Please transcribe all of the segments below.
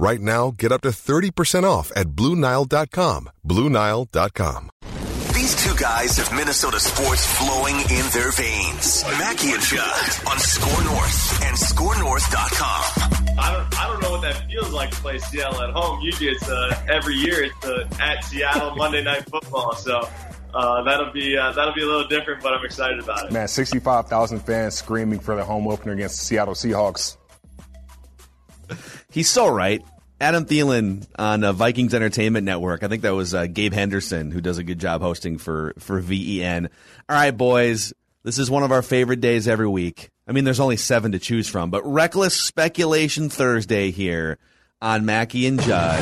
Right now, get up to 30% off at BlueNile.com. BlueNile.com. These two guys have Minnesota sports flowing in their veins. Mackey and Judd on Score North and ScoreNorth.com. I don't, I don't know what that feels like to play Seattle at home. Usually it's uh, every year it's uh, at Seattle Monday Night Football. So uh, that'll be uh, that'll be a little different, but I'm excited about it. Man, 65,000 fans screaming for the home opener against the Seattle Seahawks. He's so right. Adam Thielen on uh, Vikings Entertainment Network. I think that was uh, Gabe Henderson who does a good job hosting for for VEN. All right, boys, this is one of our favorite days every week. I mean, there's only seven to choose from, but reckless speculation Thursday here on Mackey and Judd.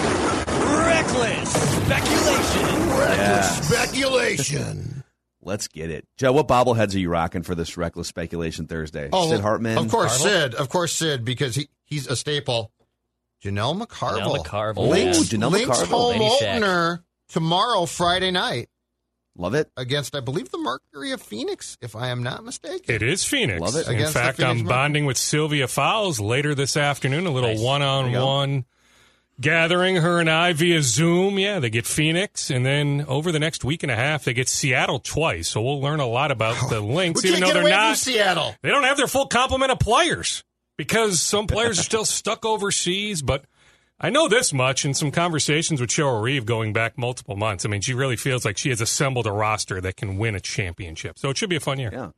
Reckless speculation. Yes. Speculation. Let's get it, Joe. What bobbleheads are you rocking for this reckless speculation Thursday? Oh, Sid Hartman, Of course, Carvel? Sid. Of course, Sid, because he, he's a staple. Janel McCarville. Janel McCarville, Oh, Lynx, Janel Lynx McCarville. home Lady Shack. opener tomorrow, Friday night, Love it. against, I believe, the Mercury of Phoenix, if I am not mistaken. It is Phoenix. Love it. In Against the fact, Phoenix I'm Mercury. bonding with Sylvia Fowles later this afternoon. A little Nice. one-on-one gathering. Her and I via Zoom. Yeah, they get Phoenix, and then over the next week and a half, they get Seattle twice. So we'll learn a lot about oh, the Lynx, even can't though get they're away from not. Seattle. They don't have their full complement of players because some players are still stuck overseas. But I know this much in some conversations with Cheryl Reeve going back multiple months. I mean, she really feels like she has assembled a roster that can win a championship. So it should be a fun year. Yeah.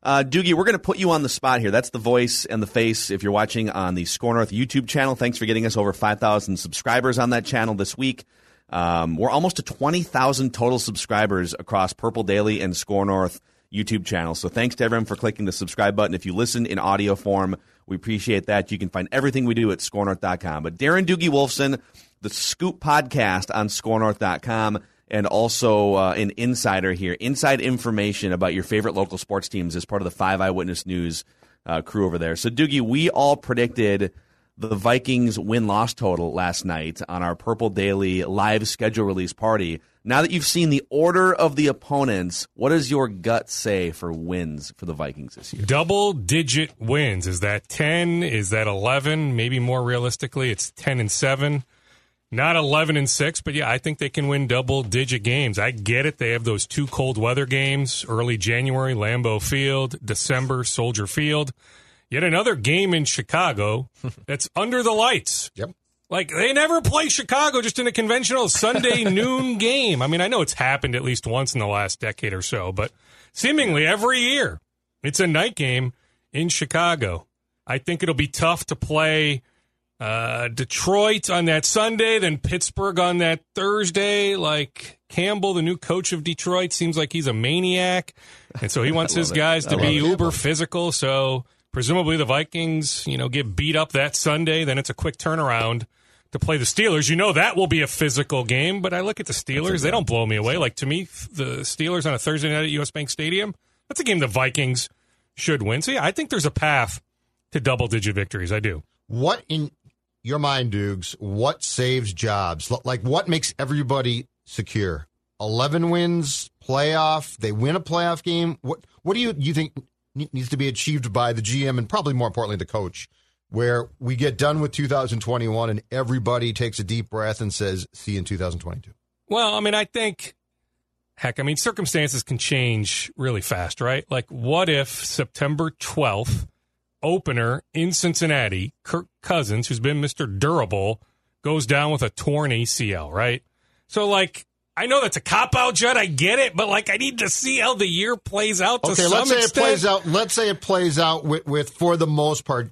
Uh, Doogie, we're going to put you on the spot here. That's the voice and the face if you're watching on the Score North YouTube channel. Thanks for getting us over 5,000 subscribers on that channel this week. Um, we're almost to 20,000 total subscribers across Purple Daily and Score North YouTube channels. So thanks to everyone for clicking the subscribe button. If you listen in audio form, we appreciate that. You can find everything we do at scorenorth.com. But Darren Doogie Wolfson, the Scoop podcast on scorenorth.com and also uh, an insider here, inside information about your favorite local sports teams as part of the Five Eyewitness News uh, crew over there. So, Doogie, we all predicted the Vikings win loss total last night on our Purple Daily live schedule release party. Now that you've seen the order of the opponents, what does your gut say for wins for the Vikings this year? Double digit wins. Is that 10? Is that 11? Maybe more realistically, it's 10 and 7. Not 11 and 6, but yeah, I think they can win double digit games. I get it. They have those two cold weather games early January, Lambeau Field, December, Soldier Field. Yet another game in Chicago that's under the lights. Yep. Like they never play Chicago just in a conventional Sunday noon game. I mean, I know it's happened at least once in the last decade or so, but seemingly every year it's a night game in Chicago. I think it'll be tough to play uh, Detroit on that Sunday, then Pittsburgh on that Thursday. Like Campbell, the new coach of Detroit, seems like he's a maniac, and so he wants his it. guys to be it. uber physical. So presumably the Vikings, you know, get beat up that Sunday, then it's a quick turnaround to play the Steelers. You know that will be a physical game, but I look at the Steelers; they don't blow me away. Like to me, the Steelers on a Thursday night at US Bank Stadium, that's a game the Vikings should win. So yeah, I think there's a path to double digit victories. I do. What in your mind, Dukes, what saves jobs? Like, what makes everybody secure? 11 wins, playoff, they win a playoff game. What What do you, you think needs to be achieved by the GM and probably more importantly, the coach, where we get done with 2021 and everybody takes a deep breath and says, see you in 2022? Well, I mean, I think, heck, I mean, circumstances can change really fast, right? Like, what if September 12th, opener in Cincinnati, Kirk Cousins, who's been Mr. Durable, goes down with a torn ACL, right? So, like, I know that's a cop out, Judd. I get it, but like I need to see how the year plays out. To Okay, some let's say extent. it plays out. Let's say it plays out with, with for the most part,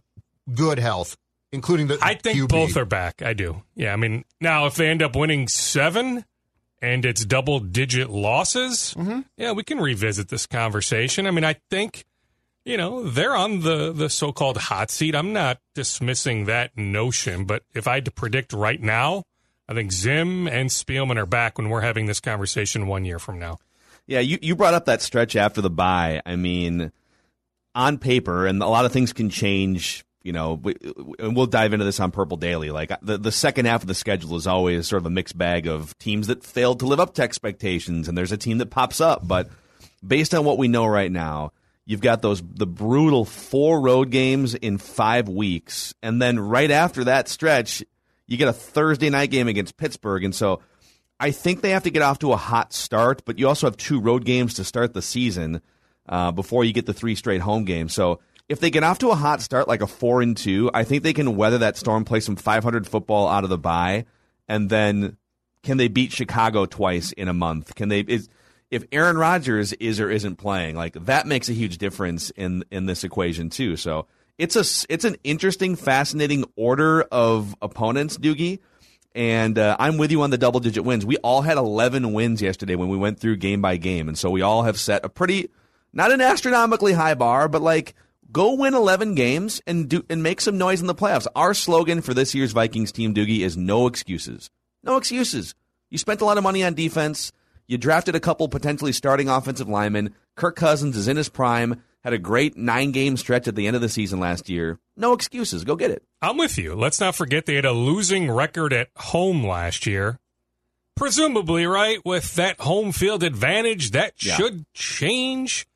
good health, including the. I think QB. both are back. I do. Yeah, I mean, now if they end up winning seven and it's double digit losses, Mm-hmm. yeah, we can revisit this conversation. I mean, I think, you know, they're on the, the so called hot seat. I'm not dismissing that notion, but if I had to predict right now, I think Zim and Spielman are back when we're having this conversation one year from now. Yeah, you, you brought up that stretch after the bye. I mean, on paper, and a lot of things can change. You know, we, and we'll dive into this on Purple Daily. Like the the second half of the schedule is always sort of a mixed bag of teams that failed to live up to expectations, and there's a team that pops up. But based on what we know right now, you've got those the brutal four road games in five weeks, and then right after that stretch, you get a Thursday night game against Pittsburgh, and so. I think they have to get off to a hot start, but you also have two road games to start the season uh, before you get the three straight home games. So if they get off to a hot start, like a four and two, I think they can weather that storm, play some 500 football out of the bye, and then can they beat Chicago twice in a month? Can they? Is, if Aaron Rodgers is or isn't playing, like that makes a huge difference in in this equation too. So it's a it's an interesting, fascinating order of opponents, Doogie. And uh, I'm with you on the double digit wins. We all had 11 wins yesterday when we went through game by game. And so we all have set a pretty, not an astronomically high bar, but like go win 11 games and do and make some noise in the playoffs. Our slogan for this year's Vikings team, Doogie, is no excuses. No excuses. You spent a lot of money on defense. You drafted a couple potentially starting offensive linemen. Kirk Cousins is in his prime. Had a great nine game stretch at the end of the season last year. No excuses. Go get it. I'm with you. Let's not forget they had a losing record at home last year. Presumably, right, with that home field advantage, that Yeah. should change.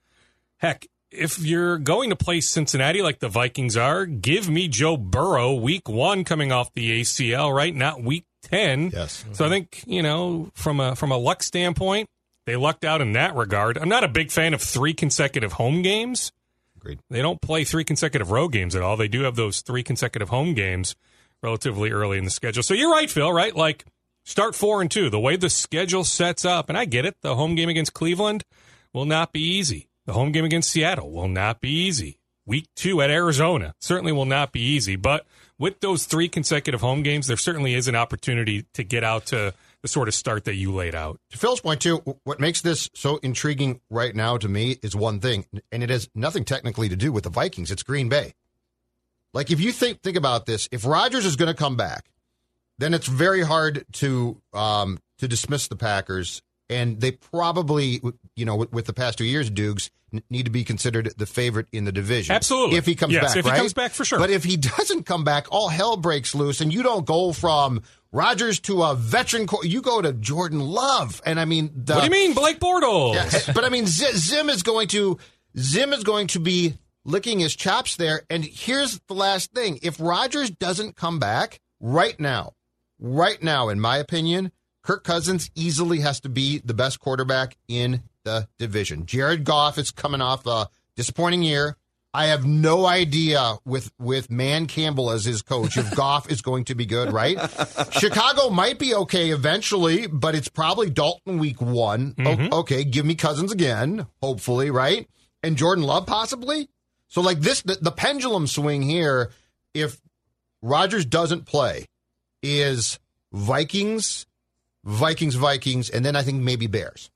Heck, if you're going to play Cincinnati like the Vikings are, give me Joe Burrow week one coming off the ACL, right? Not week 10. Yes. So I think, you know, from a from a luck standpoint, they lucked out in that regard. I'm not a big fan of three consecutive home games. Agreed. They don't play three consecutive road games at all. They do have those three consecutive home games relatively early in the schedule. So you're right, Phil, right? Like start four and two. The way the schedule sets up, and I get it, the home game against Cleveland will not be easy. The home game against Seattle will not be easy. Week two at Arizona certainly will not be easy. But with those three consecutive home games, there certainly is an opportunity to get out to the sort of start that you laid out. To Phil's point, too, what makes this so intriguing right now to me is one thing, and it has nothing technically to do with the Vikings. It's Green Bay. Like, if you think think about this, if Rodgers is going to come back, then it's very hard to um, to dismiss the Packers, and they probably, you know, with, with the past two years, Dukes n- need to be considered the favorite in the division. Absolutely. if he comes Yes, back. if he comes back, for sure. But if he doesn't come back, all hell breaks loose, and you don't go from Rodgers to a veteran. Co- you go to Jordan Love, and I mean, the, what do you mean, Blake Bortles? Yeah, but I mean, Z- Zim is going to Zim is going to be licking his chops there. And here's the last thing: if Rodgers doesn't come back right now, right now, in my opinion, Kirk Cousins easily has to be the best quarterback in the division. Jared Goff is coming off a disappointing year. I have no idea with with Dan Campbell as his coach if Goff is going to be good, right? Chicago might be okay eventually, but it's probably Dalton week one. O- mm-hmm. okay, give me Cousins again, hopefully, right? And Jordan Love possibly. So like this, the, the pendulum swing here, if Rodgers doesn't play, is Vikings, Vikings, Vikings, and then I think maybe Bears.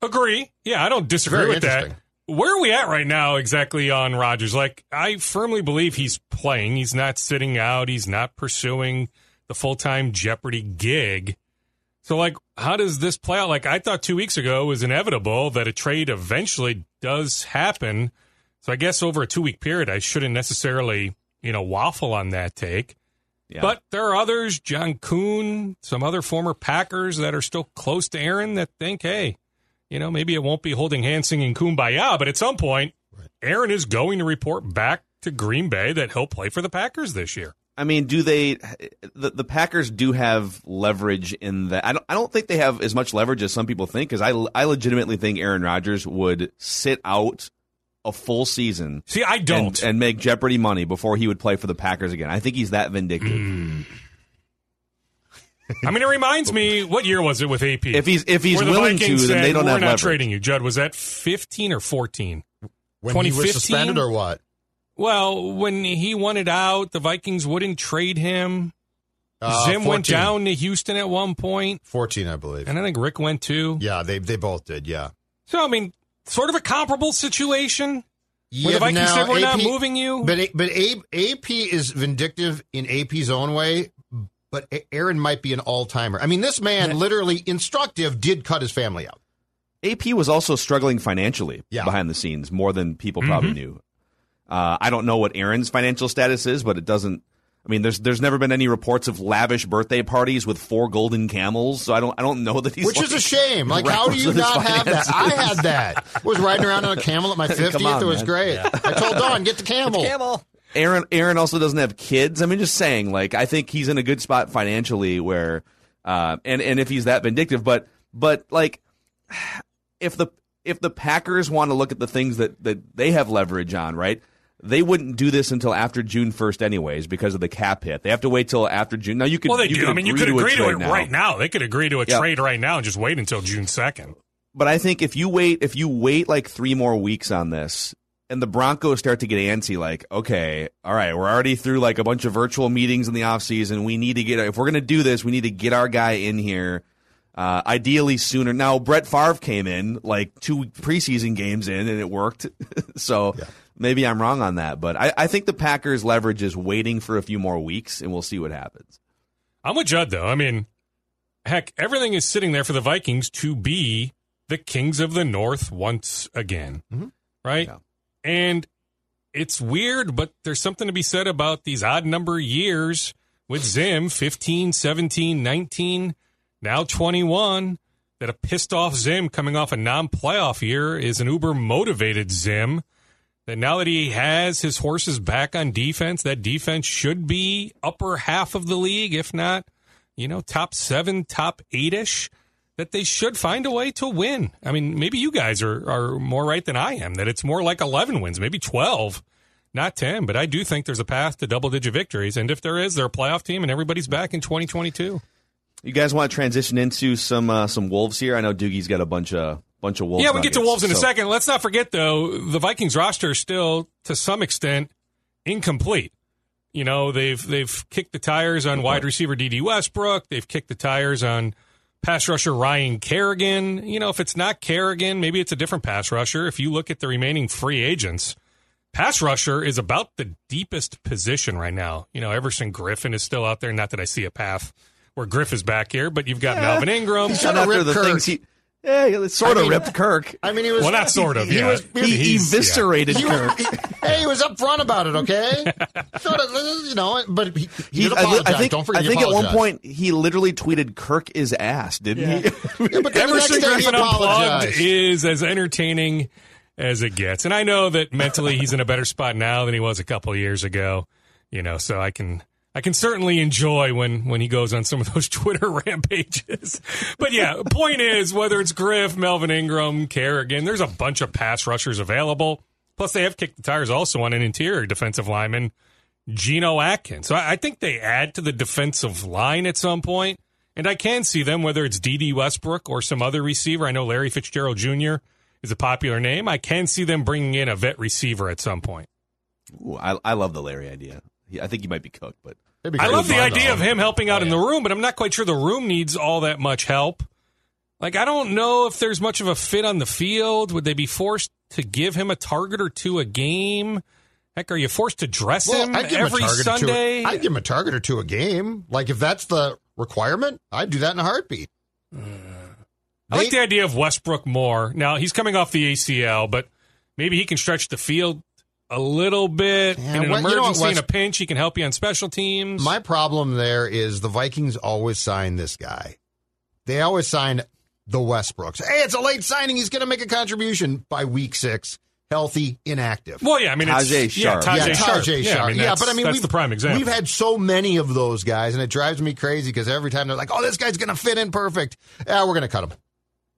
Agree. Yeah, I don't disagree Very with that. Where are we at right now exactly on Rodgers? Like, I firmly believe he's playing. He's not sitting out. He's not pursuing the full time Jeopardy gig. So, like, how does this play out? Like, I thought two weeks ago it was inevitable that a trade eventually does happen. So, I guess over a two week period, I shouldn't necessarily, you know, waffle on that take. Yeah. But there are others, John Kuhn, some other former Packers that are still close to Aaron that think, hey, you know, maybe it won't be holding hands singing kumbaya, but at some point, Aaron is going to report back to Green Bay that he'll play for the Packers this year. I mean, do they? The, the Packers do have leverage in that. I don't. I don't think they have as much leverage as some people think. Because I, I legitimately think Aaron Rodgers would sit out a full season. See, I don't. and, and make Jeopardy money before he would play for the Packers again. I think he's that vindictive. Hmm. I mean, it reminds me. What year was it with AP? If he's if he's Where the willing Vikings to, then said, they don't We're have not leverage. trading you, Judd. Was that fifteen or fourteen? When he was 2015? suspended or what? Well, when he wanted out, the Vikings wouldn't trade him. Uh, Zim went 14. down to Houston at one point, 14, I believe. and I think Rick went too. Yeah, they they both did. Yeah. So I mean, sort of a comparable situation. Yeah, Where the Vikings now said, "We're not moving you." But A- but A- AP is vindictive in AP's own way. But Aaron might be an all timer. I mean, this man literally instructive did cut his family out. AP was also struggling financially Yeah. behind the scenes more than people probably knew. Uh, I don't know what Aaron's financial status is, but it doesn't. I mean, there's there's never been any reports of lavish birthday parties with four golden camels, so I don't I don't know that he's Which is a shame. Like, how do you not have that? I had that. Was riding around on a camel at my fiftieth. It was man. great. I told Dawn, get the camel. Camel. Aaron Aaron also doesn't have kids. I mean, just saying, like I think he's in a good spot financially where, uh, and and if he's that vindictive, but but like if the if the Packers want to look at the things that that they have leverage on, right? They wouldn't do this until after June first, anyways, because of the cap hit. They have to wait till after June. Now you could. well, they you do. Could I mean, you agree could to agree to trade it now. right now. They could agree to a Yeah. trade right now and just wait until June second. But I think if you wait, if you wait like three more weeks on this, and the Broncos start to get antsy, like, okay, all right, we're already through like a bunch of virtual meetings in the offseason. We need to get, if we're going to do this, we need to get our guy in here. Uh, ideally sooner. Now, Brett Favre came in like two preseason games in and it worked. so maybe I'm wrong on that. But I, I think the Packers leverage is waiting for a few more weeks and we'll see what happens. I'm with Judd though. I mean, heck, everything is sitting there for the Vikings to be the kings of the North once again, right? Yeah. And it's weird, but there's something to be said about these odd number years with Zim 15, 17, 19, now 21. That a pissed off Zim coming off a non playoff year is an uber motivated Zim. That now that he has his horses back on defense, that defense should be upper half of the league, if not, you know, top seven, top eight ish that they should find a way to win. I mean, maybe you guys are, are more right than I am, that it's more like 11 wins, maybe 12, not 10. But I do think there's a path to double digit victories. And if there is, they're a playoff team and everybody's back in 2022. You guys want to transition into some uh, some Wolves here? I know Doogie's got a bunch of bunch of Wolves. yeah, we get to. Wolves in a second. Let's not forget, though, the Vikings roster is still, to some extent, incomplete. You know, they've they've kicked the tires on wide receiver Dede Westbrook. They've kicked the tires on pass rusher Ryan Kerrigan. You know, if it's not Kerrigan, maybe it's a different pass rusher. If you look at the remaining free agents, pass rusher is about the deepest position right now. You know, Everson Griffen is still out there. Not that I see a path where Griff is back here, but you've got Melvin Ingram. He's And Should've after the Kirk. things he, yeah, it sort of mean- ripped Kirk. I mean, he was Well, not sort of, He, yeah. was, He He's- yeah. eviscerated he Kirk. hey, he was upfront about it. Okay, sort of, you know, but he, he, He- did I, apologize. I think, Don't forget, I think at one point he literally tweeted "Kirk is ass," didn't he? Yeah, but then the next he Griffen Unplugged apologized. is as entertaining as it gets. And I know that mentally he's in a better spot now than he was a couple of years ago. You know, so I can I can certainly enjoy when when he goes on some of those Twitter rampages. But yeah, point is whether it's Griff, Melvin Ingram, Kerrigan, there's a bunch of pass rushers available. Plus they have kicked the tires also on an interior defensive lineman, Geno Atkins. So I I think they add to the defensive line at some point. And I can see them, whether it's Dede Westbrook or some other receiver. I know Larry Fitzgerald Jr. is a popular name. I can see them bringing in a vet receiver at some point. Ooh, I, I love the Larry idea. He, I think he might be cooked, but It'd be I love the idea of him helping out Oh, in the room, but I'm not quite sure the room needs all that much help. Like, I don't know if there's much of a fit on the field. Would they be forced to give him a target or two a game? Heck, are you forced to dress Well, him I'd give him a every target or two- Sunday? I'd give him a target or two a game. Like if that's the requirement, I'd do that in a heartbeat. I like the idea of Westbrook more. Now he's coming off the ACL, but maybe he can stretch the field a little bit Yeah, in an well, you know what, emergency, in a pinch. He can help you on special teams. My problem there is the Vikings always sign this guy. They always sign the Westbrooks. Hey, it's a late signing. He's going to make a contribution by week six. Healthy, inactive. well, yeah, I mean, it's, Tajae yeah, Sharpe. Tajae yeah, Sharpe. Tajae Yeah, I Sharpe. mean, yeah, but I mean, that's we've, the prime example. We've had so many of those guys, and it drives me crazy because every time they're like, "Oh, this guy's going to fit in perfect." Yeah, we're going to cut him.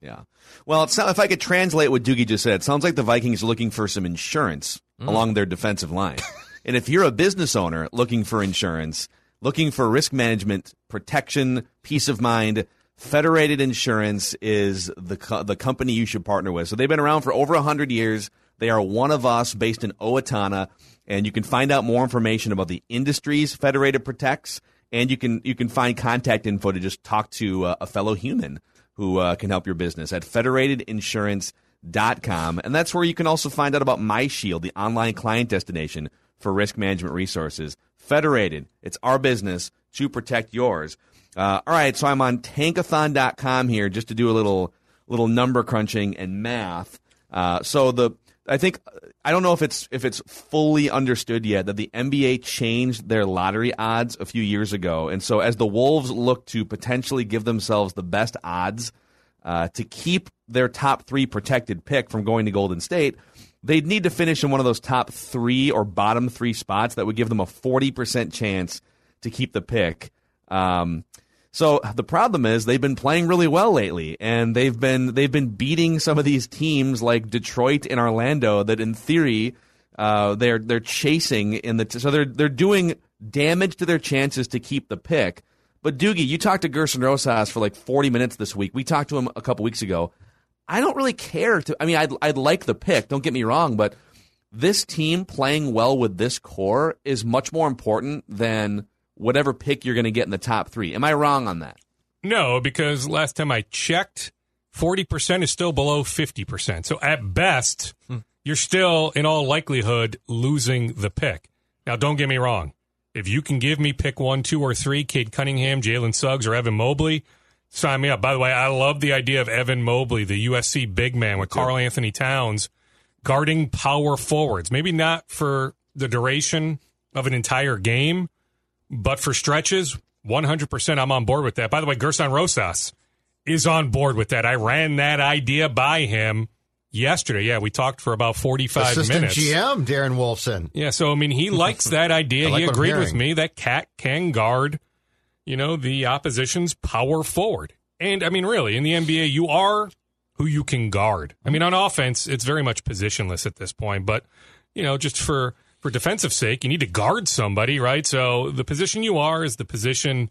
yeah. Well, it's not, if I could translate what Doogie just said, it sounds like the Vikings are looking for some insurance Mm. along their defensive line. and if you're a business owner looking for insurance, looking for risk management, protection, peace of mind, Federated Insurance is the co- the company you should partner with. So they've been around for over 100 years. They are one of us based in Owatonna and you can find out more information about the industries Federated protects and you can you can find contact info to just talk to uh, a fellow human who uh, can help your business at federatedinsurance.com and that's where you can also find out about MyShield, the online client destination for risk management resources. Federated, it's our business to protect yours. Uh, all right, so I'm on tankathon.com here just to do a little little number crunching and math. Uh, so the I think I don't know if it's if it's fully understood yet that the NBA changed their lottery odds a few years ago, and so as the Wolves look to potentially give themselves the best odds uh, to keep their top three protected pick from going to Golden State, they'd need to finish in one of those top three or bottom three spots that would give them a forty percent chance to keep the pick. Um, so the problem is they've been playing really well lately, and they've been they've been beating some of these teams like Detroit and Orlando that in theory uh, they're they're chasing in the t- so they're they're doing damage to their chances to keep the pick. But Doogie, you talked to Gerson Rosas for like 40 minutes this week. We talked to him a couple weeks ago. I don't really care to. I mean, I'd I'd like the pick. Don't get me wrong, but this team playing well with this core is much more important than whatever pick you're going to get in the top three. Am I wrong on that? No, because last time I checked, 40% is still below 50%. So at best, hmm. you're still, in all likelihood, losing the pick. Now, don't get me wrong. If you can give me pick one, two, or three, Cade Cunningham, Jalen Suggs, or Evan Mobley, sign me up. By the way, I love the idea of Evan Mobley, the USC big man with Karl-Anthony Towns, guarding power forwards. Maybe not for the duration of an entire game, but for stretches, 100% I'm on board with that. By the way, Gerson Rosas is on board with that. I ran that idea by him yesterday. Yeah, we talked for about 45 Assistant minutes. GM, Darren Wolfson. Yeah, so, I mean, he likes that idea. like he agreed with me that Cat can guard, you know, the opposition's power forward. And, I mean, really, in the NBA, you are who you can guard. I mean, on offense, it's very much positionless at this point, but, you know, just for – for defensive sake, you need to guard somebody, right? So the position you are is the position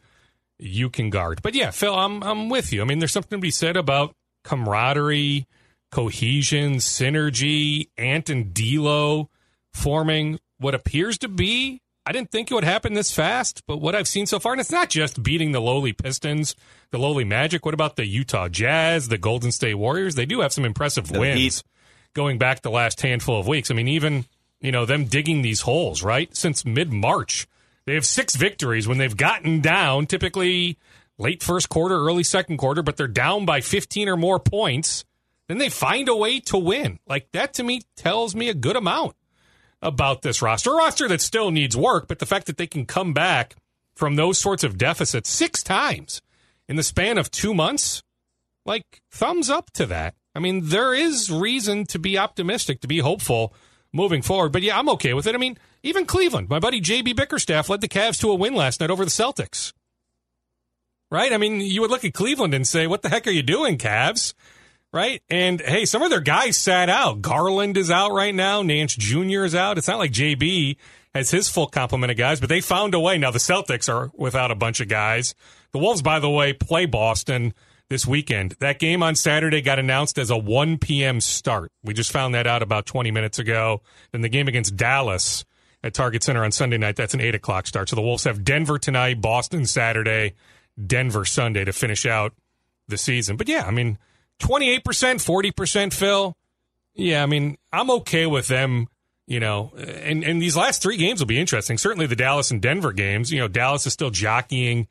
you can guard. But yeah, Phil, I'm I'm with you. I mean, there's something to be said about camaraderie, cohesion, synergy, Ant and D'Lo forming what appears to be. I didn't think it would happen this fast, but what I've seen so far, and it's not just beating the lowly Pistons, the lowly Magic. What about the Utah Jazz, the Golden State Warriors? They do have some impressive the wins Heat. going back the last handful of weeks. I mean, even you know, them digging these holes, right? Since mid March. They have six victories when they've gotten down, typically late first quarter, early second quarter, but they're down by 15 or more points. Then they find a way to win. Like that to me tells me a good amount about this roster. A roster that still needs work, but the fact that they can come back from those sorts of deficits six times in the span of two months, like thumbs up to that. I mean, there is reason to be optimistic, to be hopeful moving forward. But yeah, I'm okay with it. I mean, even Cleveland, my buddy JB Bickerstaff led the Cavs to a win last night over the Celtics. Right? I mean, you would look at Cleveland and say, what the heck are you doing, Cavs? Right? And hey, some of their guys sat out. Garland is out right now. Nance Jr. is out. It's not like JB has his full complement of guys, but they found a way. Now the Celtics are without a bunch of guys. The Wolves, by the way, play Boston this weekend. That game on Saturday got announced as a 1 p.m. start. We just found that out about 20 minutes ago. Then the game against Dallas at Target Center on Sunday night, that's an 8 o'clock start. So the Wolves have Denver tonight, Boston Saturday, Denver Sunday to finish out the season. But yeah, I mean, 28%, 40%, Phil. Yeah, I mean, I'm okay with them you know, and, and these last three games will be interesting. Certainly the Dallas and Denver games. You know, Dallas is still jockeying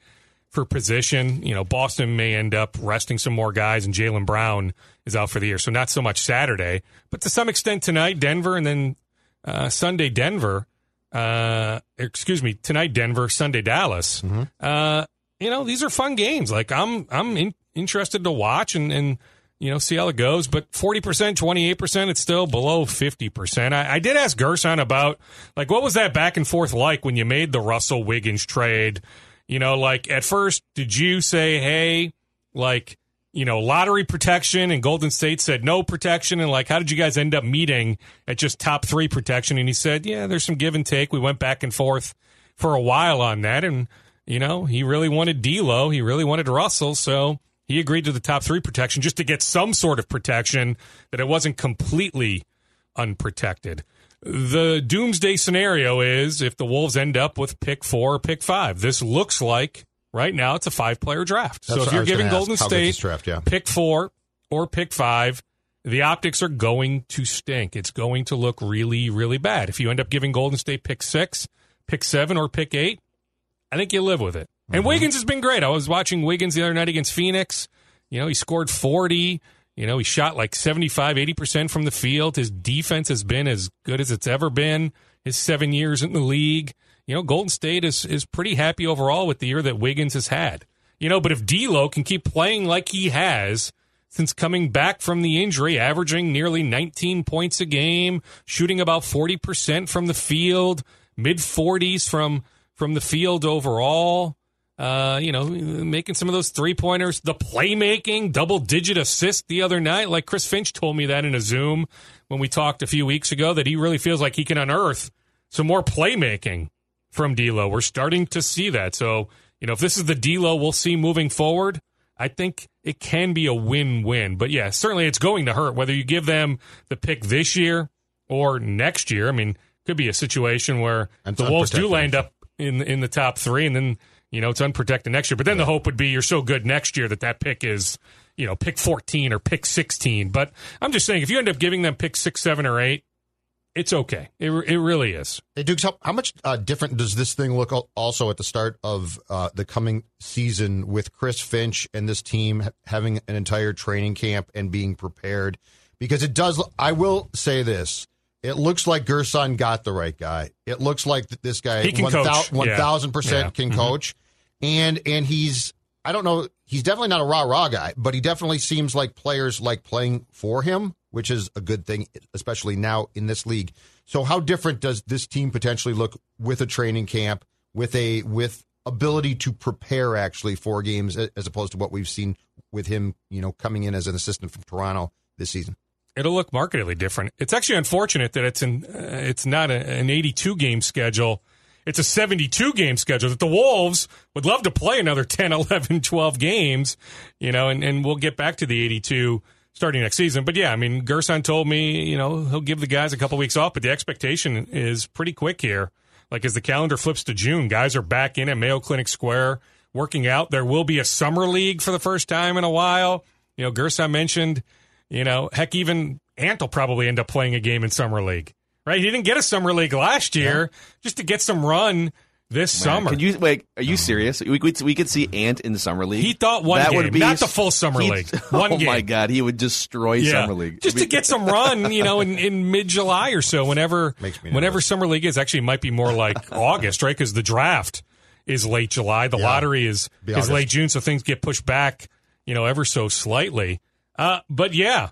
for position. You know, Boston may end up resting some more guys, and Jaylen Brown is out for the year. So not so much Saturday, but to some extent tonight, Denver, and then uh, Sunday, Denver. Uh, excuse me, tonight, Denver, Sunday, Dallas. Mm-hmm. Uh, you know, these are fun games. Like I'm, I'm in, interested to watch and and you know see how it goes. But forty percent, twenty eight percent, it's still below fifty percent. I, I did ask Gerson about like what was that back and forth like when you made the Russell Wiggins trade you know, like at first, did you say, hey, like, you know, lottery protection and Golden State said no protection? And like, how did you guys end up meeting at just top three protection? And he said, yeah, there's some give and take. We went back and forth for a while on that. And you know, he really wanted D'Lo, he really wanted Russell, so he agreed to the top three protection just to get some sort of protection that it wasn't completely unprotected. The doomsday scenario is if the Wolves end up with pick four or pick five. This looks like right now it's a five player draft. That's so if you're giving. Golden good State draft, yeah. pick four or pick five, the optics are going to stink. It's going to look really, really bad. If you end up giving Golden State pick six, pick seven, or pick eight, I think you live with it. And Wiggins has been great. I was watching Wiggins the other night against Phoenix. You know, he scored 40. You know, he shot like 75, 80% from the field. His defense has been as good as it's ever been his seven years in the league. You know, Golden State is, is pretty happy overall with the year that Wiggins has had. You know, but if D'Lo can keep playing like he has since coming back from the injury, averaging nearly 19 points a game, shooting about 40% from the field, mid 40s from from the field overall, uh, you know, making some of those three pointers, the playmaking, double digit assist the other night. Like Chris Finch told me that in a Zoom when we talked a few weeks ago, that he really feels like he can unearth some more playmaking from D'Lo. We're starting to see that. So, you know, if this is the D'Lo we'll see moving forward, I think it can be a win-win. But yeah, certainly it's going to hurt whether you give them the pick this year or next year. I mean, could be a situation where the Wolves do land up in in the top three, and then you know it's unprotected next year. But then the hope would be you're so good next year that that pick is you know pick 14 or pick 16. But I'm just saying if you end up giving them pick six, seven, or eight, it's okay. It it really is. Hey, Dukes, how, how much uh, different does this thing look also at the start of uh, the coming season with Chris Finch and this team having an entire training camp and being prepared? Because it does, I will say this. It looks like Gerson got the right guy. It looks like this guy He can coach. Yeah. 1000% Yeah. can Mhm. coach. And and he's I don't know, he's definitely not a rah rah guy, but he definitely seems like players like playing for him, which is a good thing, especially now in this league. So how different does this team potentially look with a training camp, with a with ability to prepare actually for games as opposed to what we've seen with him, you know, coming in as an assistant from Toronto this season? It'll look markedly different. It's actually unfortunate that it's an uh, it's not a, an 82 game schedule. It's a 72 game schedule that the Wolves would love to play another 10, 11, 12 games, you know, and, and we'll get back to the 82 starting next season. But yeah, I mean, Gerson told me, you know, he'll give the guys a couple weeks off, but the expectation is pretty quick here. Like as the calendar flips to June, guys are back in at Mayo Clinic Square working out. There will be a summer league for the first time in a while. You know, Gerson mentioned, you know, heck, even Ant will probably end up playing a game in summer league, right? He didn't get a summer league last year just to get some run this summer. Could you wait? Are you serious? We could we could see Ant in the summer league. He thought one that game, would be not the full summer he'd- league. One oh my god, he would destroy Yeah. summer league just to get some run, you know, in, in mid July or so. Whenever whenever summer league is, actually, it might be more like August, right? Because the draft is late July, the Yeah. lottery is is late June, so things get pushed back, you know, ever so slightly. Uh, but yeah,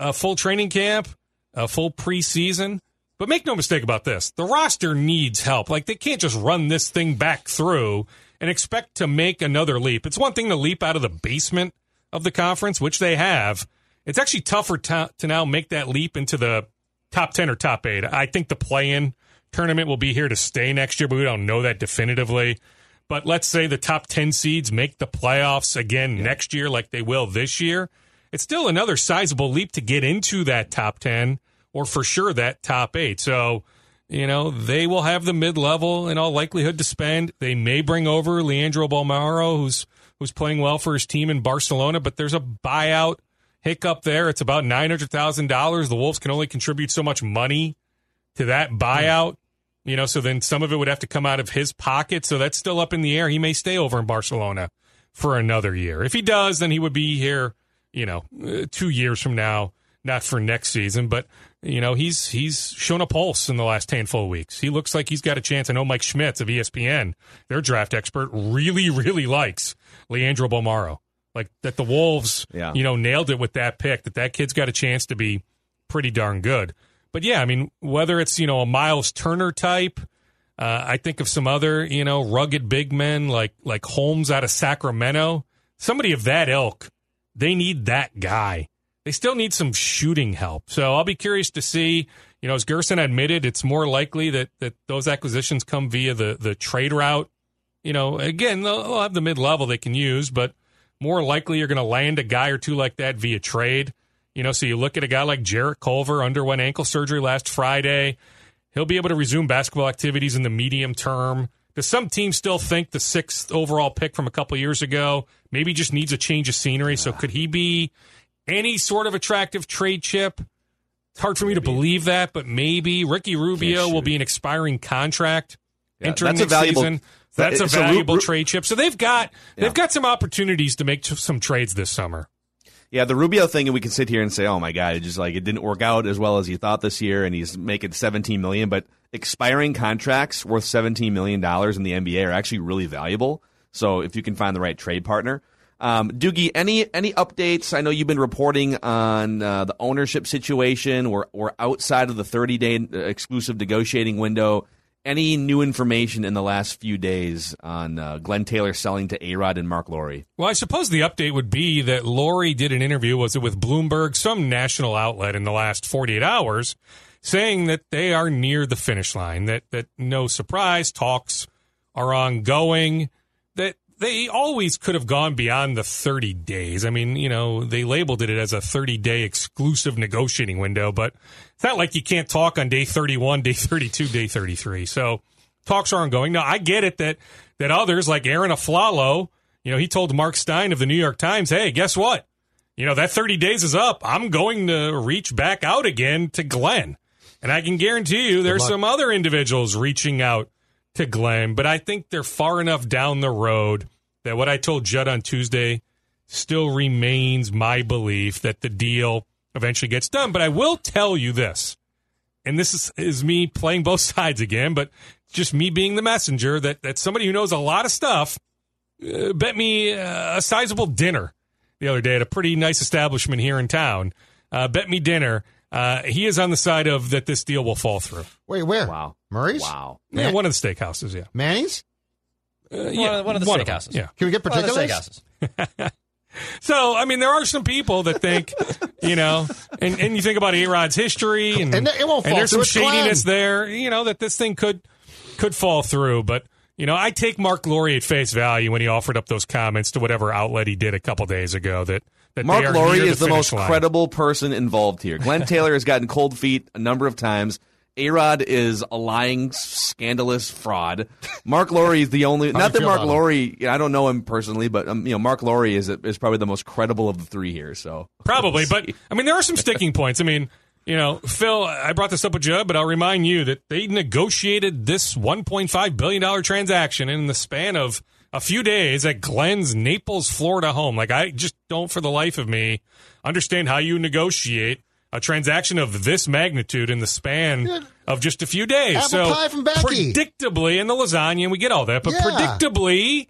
a full training camp, a full preseason. But make no mistake about this: the roster needs help. Like they can't just run this thing back through and expect to make another leap. It's one thing to leap out of the basement of the conference, which they have. It's actually tougher to, to now make that leap into the top 10 or top 8. I think the play-in tournament will be here to stay next year, but we don't know that definitively. But let's say the top 10 seeds make the playoffs again next year like they will this year. It's still another sizable leap to get into that top 10 or for sure that top 8. So, you know, they will have the mid-level in all likelihood to spend. They may bring over Leandro Bolmaro who's who's playing well for his team in Barcelona, but there's a buyout hiccup there. It's about $900,000. The Wolves can only contribute so much money to that hmm. buyout. You know, so then some of it would have to come out of his pocket. So that's still up in the air. He may stay over in Barcelona for another year. If he does, then he would be here, you know, uh, two years from now, not for next season. But, you know, he's he's shown a pulse in the last handful of weeks. He looks like he's got a chance. I know Mike Schmitz of ESPN, their draft expert, really, really likes Leandro Bolmaro. Like that the Wolves, Yeah. you know, nailed it with that pick, that that kid's got a chance to be pretty darn good. But yeah, I mean, whether it's, you know, a Myles Turner type, uh, I think of some other, you know, rugged big men like like Holmes out of Sacramento. Somebody of that ilk. They need that guy. They still need some shooting help. So I'll be curious to see. You know, as Gerson admitted, it's more likely that that those acquisitions come via the the trade route you know, again, they'll, they'll have the mid level they can use, but more likely you're going to land a guy or two like that via trade. You know, so you look at a guy like Jarrett Culver, underwent ankle surgery last Friday. He'll be able to resume basketball activities in the medium term. Does some team still think the sixth overall pick from a couple years ago maybe just needs a change of scenery? So could he be any sort of attractive trade chip? It's hard for me to believe that, but maybe Ricky Rubio will be an expiring contract Yeah, entering that's a next valuable- season. That's a valuable Ru- trade chip. So they've got Yeah. they've got some opportunities to make some trades this summer. Yeah, the Rubio thing, and we can sit here and say, "Oh my God, it just like it didn't work out as well as he thought this year," and he's making seventeen million. But expiring contracts worth seventeen million dollars in the NBA are actually really valuable. So if you can find the right trade partner, um, Doogie, any any updates? I know you've been reporting on uh, the ownership situation. We're we're outside of the thirty day exclusive negotiating window. Any new information in the last few days on uh, Glenn Taylor selling to A Rod and Marc Lore? Well, I suppose the update would be that Lore did an interview, was it with Bloomberg, some national outlet in the last 48 hours, saying that they are near the finish line, that, that no surprise, talks are ongoing, they always could have gone beyond the 30 days. I mean, you know, they labeled it as a 30 day exclusive negotiating window, but it's not like you can't talk on day 31, day 32, day 33. So talks are ongoing. Now, I get it that, that others like Arron Afflalo, you know, he told Marc Stein of the New York Times, hey, guess what? You know, that 30 days is up. I'm going to reach back out again to Glenn. And I can guarantee you there's some other individuals reaching out to Glenn, but I think they're far enough down the road that what I told Judd on Tuesday still remains my belief that the deal eventually gets done. But I will tell you this, and this is, is me playing both sides again, but just me being the messenger that, that somebody who knows a lot of stuff uh, bet me uh, a sizable dinner the other day at a pretty nice establishment here in town. Uh, bet me dinner. Uh, he is on the side of that this deal will fall through. Wait, where? Wow. Murray's? Wow. Yeah, Man- one of the steakhouses. Yeah, Manny's? uh, yeah, one of the them, steakhouses. Yeah. Can we get One of the particulars? steakhouses. So I mean, there are some people that think, you know, and, and you think about A Rod's history, and, And it won't fall there's some shadiness Glenn. there, you know, that this thing could could fall through. But you know, I take Marc Lore at face value when he offered up those comments to whatever outlet he did a couple days ago. That that Marc Lore is the finish most line. credible person involved here. Glenn Taylor has gotten cold feet a number of times. A-Rod is a lying, scandalous fraud. Marc Lore is the only. not that Marc? Lore. I don't know him personally, but um, you know, Marc Lore is is probably the most credible of the three here. So Probably, but I mean, there are some sticking points. I mean, you know, Phil, I brought this up with Judd, but I'll remind you that they negotiated this $1.5 billion transaction in the span of a few days at Glenn's Naples, Florida home. Like, I just don't, for the life of me, understand how you negotiate a transaction of this magnitude in the span of just a few days. Apple so, pie from Becky. predictably, and the lasagna, and we get all that, but Yeah. predictably,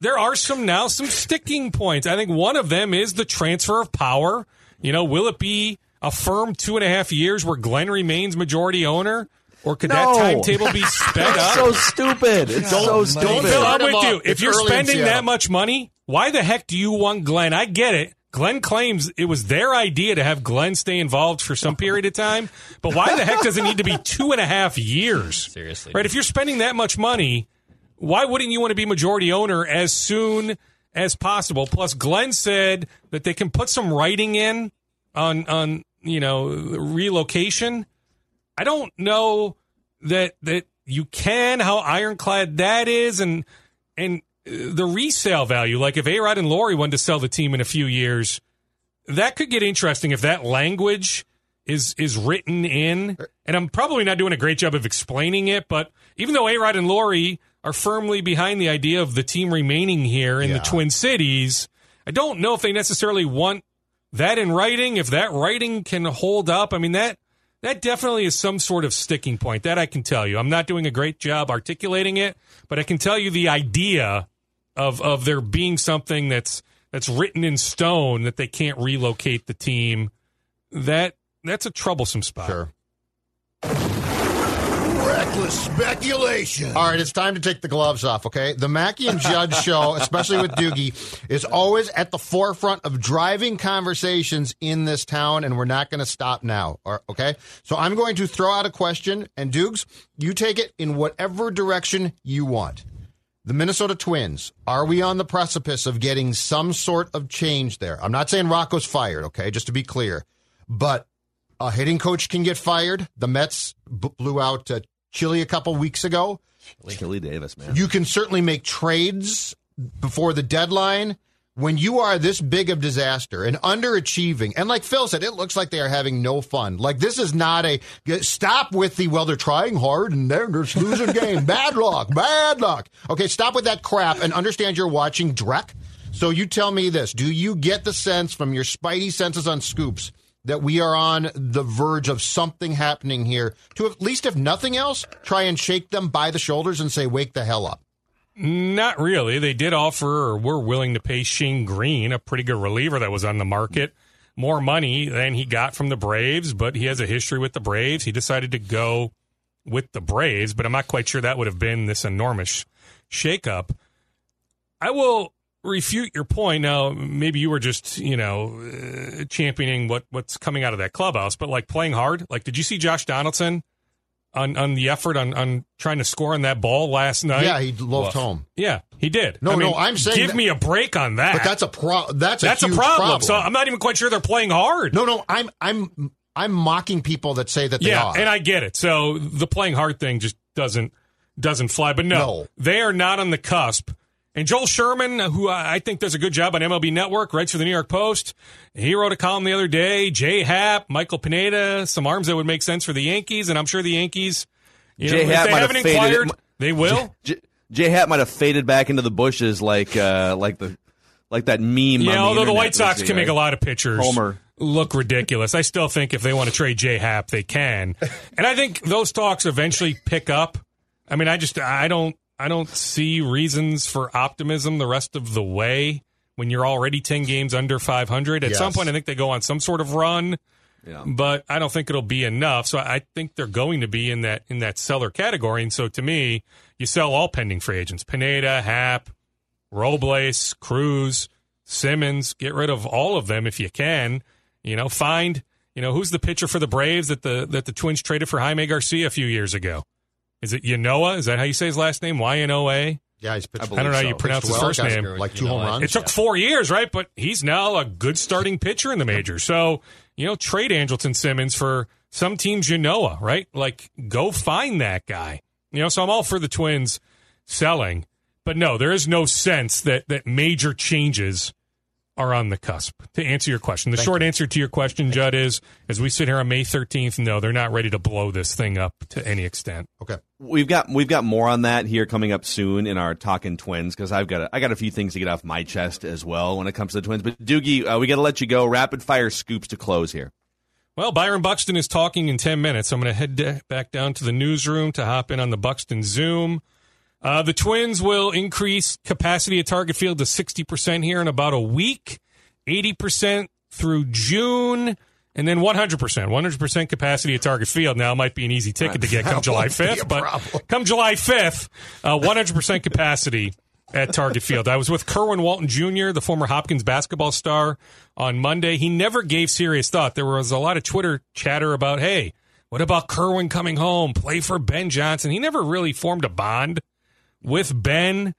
there are some now some sticking points. I think one of them is the transfer of power. You know, will it be a firm two and a half years where Glenn remains majority owner? Or could that timetable be sped It's up? so stupid. It's so Don't- stupid. don't Phil, Start I'm with you. If It's you're spending that much money, why the heck do you want Glenn? I get it. Glenn claims it was their idea to have Glenn stay involved for some period of time, but why the heck does it need to be two and a half years? Seriously. Right? If you're spending that much money, why wouldn't you want to be majority owner as soon as possible? Plus, Glenn said that they can put some writing in on on you know relocation. I don't know that that you can how ironclad that is, and and uh, the resale value. Like if A Rod and Lore wanted to sell the team in a few years, that could get interesting if that language is is written in. And I'm probably not doing a great job of explaining it, but even though A Rod and Lore are firmly behind the idea of the team remaining here in the Twin Cities, I don't know if they necessarily want that in writing. If that writing can hold up, I mean that that definitely is some sort of sticking point. That I can tell you. I'm not doing a great job articulating it, but I can tell you the idea of of there being something that's that's written in stone that they can't relocate the team. That that's a troublesome spot. Sure. Reckless speculation. All right, it's time to take the gloves off, okay? The Mackey and Judd show, especially with Doogie, is always at the forefront of driving conversations in this town, and we're not going to stop now, okay? So I'm going to throw out a question, and Dukes, you take it in whatever direction you want. The Minnesota Twins, are we on the precipice of getting some sort of change there? I'm not saying Rocco's fired, okay, just to be clear. But a hitting coach can get fired. The Mets b- blew out uh, Chili a couple weeks ago. Chili Davis, man. You can certainly make trades before the deadline. When you are this big of disaster and underachieving, and like Phil said, it looks like they are having no fun. Like this is not a stop with the well, they're trying hard and they're just losing game. bad luck, bad luck. Okay, stop with that crap and understand you're watching Drek. So you tell me this: Do you get the sense from your spidey senses on scoops that we are on the verge of something happening here? To at least, if nothing else, try and shake them by the shoulders and say, "Wake the hell up." Not really. They did offer or were willing to pay Shane Greene, a pretty good reliever that was on the market, more money than he got from the Braves, but he has a history with the Braves. He decided to go with the Braves, but I'm not quite sure that would have been this enormous shakeup. I will refute your point. Now, maybe you were just, you know, uh, championing what, what's coming out of that clubhouse, but like playing hard. Like, did you see Josh Donaldson? on, on the effort on, on trying to score on that ball last night. Yeah, he loafed home. Yeah, he did. No, I mean, no, I'm saying give that- me a break on that. But that's a pro. That's a that's a huge problem. So I'm not even quite sure they're playing hard. no, no, I'm I'm I'm mocking people that say that they yeah, are. and I get it. So the playing hard thing just doesn't doesn't fly. But no, No. they are not on the cusp. And Joel Sherman, who I I think does a good job on MLB Network, writes for the New York Post. He wrote a column the other day. Jay Happ, Michael Pineda, some arms that would make sense for the Yankees, and I'm sure the Yankees, you Jay know, Happ if they have haven't faded- inquired, they will. J- Jay Happ might have faded back into the bushes like uh, like the like that meme. Yeah, on although the White Sox can make a lot of pitchers Homer. look ridiculous. I still think if they want to trade Jay Happ, they can. And I think those talks eventually pick up. I mean, I just I don't I don't see reasons for optimism the rest of the way when you're already 10 games under 500. At some point I think they go on some sort of run. Yeah. But I don't think it'll be enough. So I think they're going to be in that in that seller category. And so to me, you sell all pending free agents. Pineda, Happ, Robles, Cruz, Simmons, get rid of all of them if you can. You know, find you know who's the pitcher for the Braves that the that the Twins traded for Jaime Garcia a few years ago. Is it Yanoa? Is that how you say his last name? Y N O A. yeah, he's pitched. I don't know how you pronounce Pitched his well, first name. Like two You know, home runs. It took four years, right? But he's now a good starting pitcher in the majors. So, you know, trade Andrelton Simmons for some teams you know, right? Like, go find that guy. You know, so I'm all for the Twins selling. But no, there is no sense that, that major changes are on the cusp. To answer your question, the short answer to your question, Judd, is as we sit here on May 13th, no, they're not ready to blow this thing up to any extent. Okay. We've got we've got more on that here coming up soon in our talking twins because I've got a, I got a few things to get off my chest as well when it comes to the twins. But Doogie, uh, we got to let you go. Rapid fire scoops to close here. Well, Byron Buxton is talking in 10 minutes. I'm going to head back down to the newsroom to hop in on the Buxton Zoom. Uh, the Twins will increase capacity at Target Field to 60% here in about a week, 80% through June, and then 100%. 100% capacity at Target Field now it might be an easy ticket to get come July won't be a 5th, but come July 5th, uh, 100% capacity at Target Field. I was with Kerwin Walton Jr., the former Hopkins basketball star, on Monday. He never gave serious thought. There was a lot of Twitter chatter about, hey, what about Kerwin coming home, play for Ben Johnson? He never really formed a bond with Ben.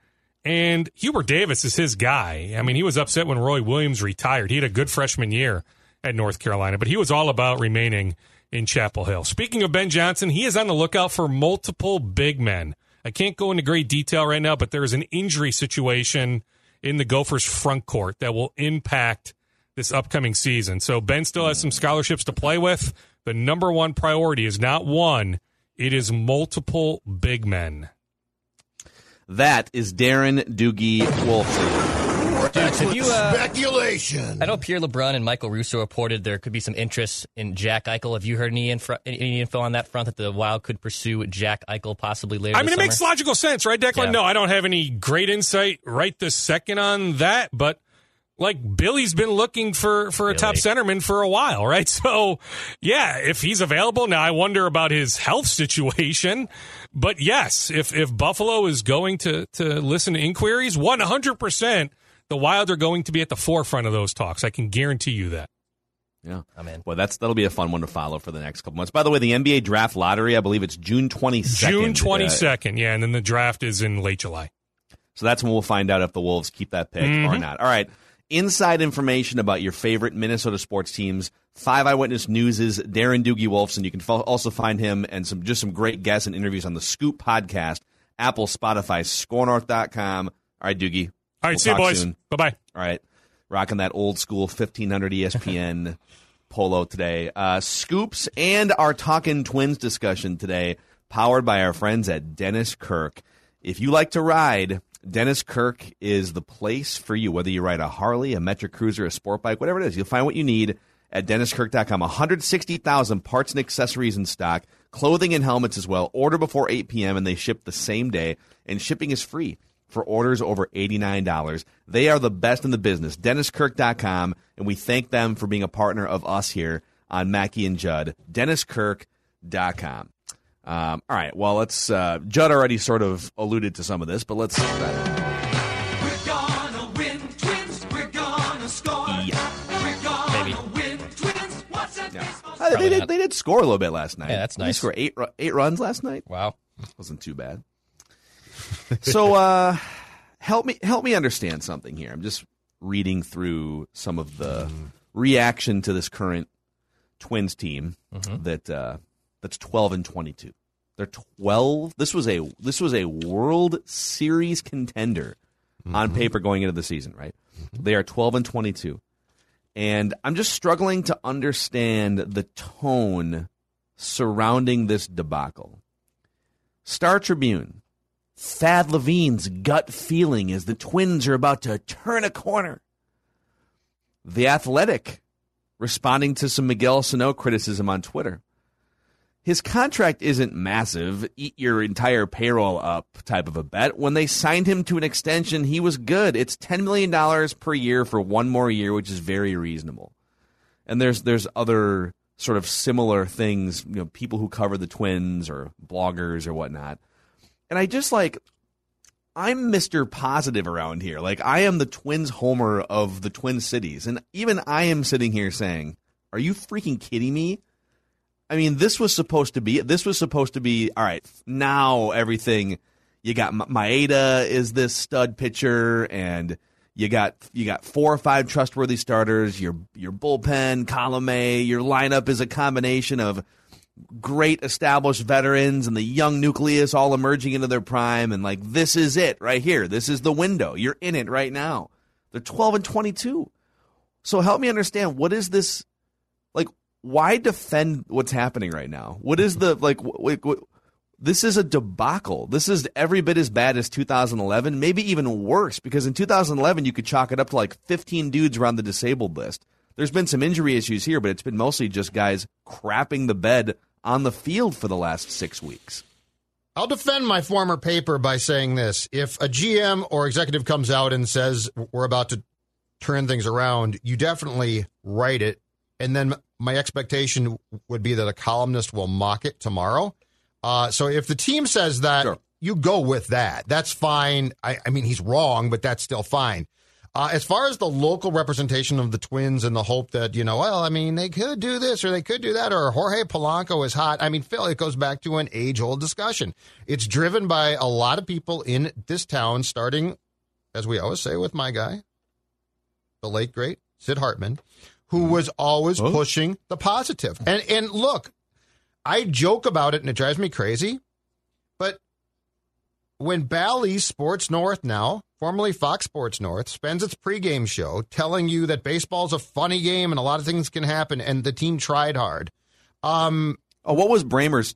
And Hubert Davis is his guy. I mean, he was upset when Roy Williams retired. He had a good freshman year at North Carolina, but he was all about remaining in Chapel Hill. Speaking of Ben Johnson, he is on the lookout for multiple big men. I can't go into great detail right now, but there is an injury situation in the Gophers front court that will impact this upcoming season. So Ben still has some scholarships to play with. The number one priority is not one, it is multiple big men. That is Darren Doogie Wolfson. Dudes, have you, uh, Speculation. I know Pierre LeBrun and Michael Russo reported there could be some interest in Jack Eichel. Have you heard any, info, any info on that front that the Wild could pursue Jack Eichel possibly later? I mean, this it makes logical sense, right, Declan? Yeah. No, I don't have any great insight right this second on that, but like Billy's been looking for for a top centerman for a while, right? So, yeah, if he's available now, I wonder about his health situation. But yes, if if Buffalo is going to to listen to inquiries, one hundred percent, the Wild are going to be at the forefront of those talks. I can guarantee you that. Yeah, I'm in. Well, that's that'll be a fun one to follow for the next couple months. By the way, the NBA draft lottery, I believe it's June twenty second. June twenty second, yeah, and then the draft is in late July. So that's when we'll find out if the Wolves keep that pick or Mhm. not. All right. Inside information about your favorite Minnesota sports teams. Five Eyewitness News' is Darren Doogie Wolfson. You can fo- also find him and some just some great guests and interviews on the Scoop podcast, Apple, Spotify, ScoreNorth.com. All right, Doogie. All right, We'll see you, boys. Bye bye. All right. Rocking that old school 1500 ESPN polo today. Uh, scoops and our Talking Twins discussion today, powered by our friends at Dennis Kirk. If you like to ride, Dennis Kirk is the place for you. Whether you ride a Harley, a Metric Cruiser, a sport bike, whatever it is, you'll find what you need at DennisKirk.com. 160,000 parts and accessories in stock, clothing and helmets as well. Order before 8 p.m. and they ship the same day, and shipping is free for orders over $89. They are the best in the business. DennisKirk.com, and we thank them for being a partner of us here on Mackey and Judd. DennisKirk.com. Um, all right, well, let's. Uh, Judd already sort of alluded to some of this, but let's. We're gonna win, twins. We're gonna score. We're gonna Maybe. win, twins. What's that baseball Uh, they, did, they did score a little bit last night. Yeah, that's They nice. scored eight eight runs last night. Wow, wasn't too bad. so, uh, help me help me understand something here. I'm just reading through some of the reaction to this current Twins team Mhm. that uh, that's 12 and 22. They're 12. This was a this was a World Series contender on paper going into the season, right? They are 12 and 22. And I'm just struggling to understand the tone surrounding this debacle. Star Tribune. Thad Levine's gut feeling is the Twins are about to turn a corner. The Athletic, responding to some Miguel Sano criticism on Twitter. His contract isn't massive, eat your entire payroll up type of a bet. When they signed him to an extension, he was good. It's $10 million per year for one more year, which is very reasonable. And there's there's other sort of similar things, you know, people who cover the Twins or bloggers or whatnot. And I just like I'm Mr. Positive around here. Like I am the Twins homer of the Twin Cities. And even I am sitting here saying, "Are you freaking kidding me?" I mean, this was supposed to be this was supposed to be all right. Now everything you got Ma- Maeda is this stud pitcher and you got you got four or five trustworthy starters. Your your bullpen, column A, your lineup is a combination of great established veterans and the young nucleus all emerging into their prime and like this is it right here. This is the window. You're in it right now. They're 12 and 22. So help me understand what is this like why defend what's happening right now? What is the like wait, this is a debacle. This is every bit as bad as 2011, maybe even worse because in 2011 you could chalk it up to like 15 dudes around the disabled list. There's been some injury issues here, but it's been mostly just guys crapping the bed on the field for the last 6 weeks. I'll defend my former paper by saying this. If a GM or executive comes out and says we're about to turn things around, you definitely write it. And then my expectation would be that a columnist will mock it tomorrow. Uh, so if the team says that, you go with that. That's fine. I, I mean, he's wrong, but that's still fine. Uh, as far as the local representation of the Twins and the hope that, you know, well, I mean, they could do this or they could do that, or Jorge Polanco is hot. I mean, Phil, it goes back to an age old discussion. It's driven by a lot of people in this town, starting, as we always say, with my guy, the late, great Sid Hartman, who was always pushing the positive. And, and look, I joke about it and it drives me crazy, but when Bally Sports North now, formerly Fox Sports North, spends its pregame show telling you that baseball's a funny game and a lot of things can happen and the team tried hard. Um, oh, what was Bremer's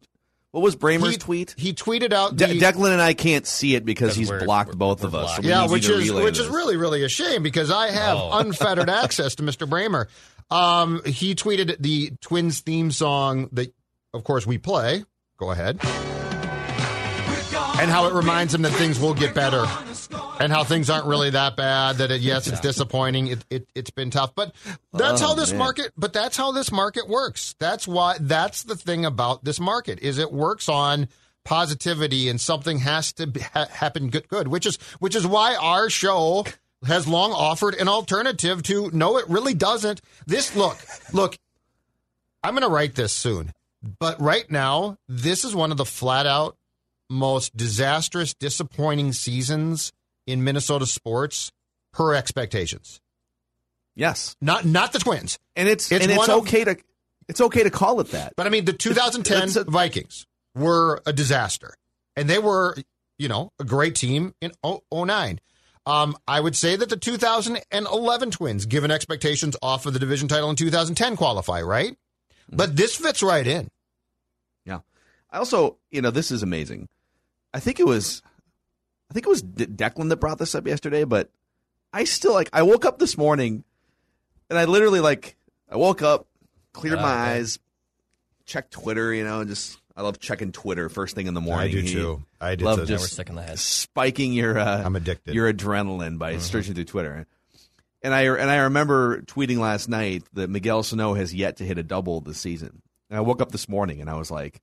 what was Bremer's he, tweet? He tweeted out De- Declan and I can't see it because he's we're- blocked both of us. So yeah, which is which this. is really really a shame because I have Oh. unfettered access to Mr. Bremer. Um, he tweeted the Twins theme song that, of course, we play. Go ahead. And how it reminds him that things will get better, and how things aren't really that bad. That it, yes, it's disappointing. It, it it's been tough, but that's Oh, how this man. market. But that's how this market works. That's why. That's the thing about this market is it works on positivity, and something has to be, ha- happen good. Good, which is which is why our show has long offered an alternative to no, it really doesn't. This look, look. I'm going to write this soon, but right now, this is one of the flat out most disastrous, disappointing seasons in Minnesota sports per expectations. Yes, Not not the Twins. and it's, It's and it's one of- okay to it's okay to call it that. But I mean, the 2010 It's a- Vikings were a disaster, and they were, you know, a great team in 09. Um, I would say that the 2011 Twins, given expectations off of the division title in 2010, qualify, right? Mm-hmm. But this fits right in. Yeah. I also, you know, this is amazing. I think it was, I think it was De- Declan that brought this up yesterday, but I still like. I woke up this morning, and I literally like. I woke up, cleared my Uh, eyes, checked Twitter. You know, just I love checking Twitter first thing in the morning. I do too. I did love too. Just sick in the head. spiking your. Uh, I'm addicted. Mm-hmm. Your adrenaline by searching through Twitter. And I and I remember tweeting last night that Miguel Sano has yet to hit a double this season. And I woke up this morning and I was like,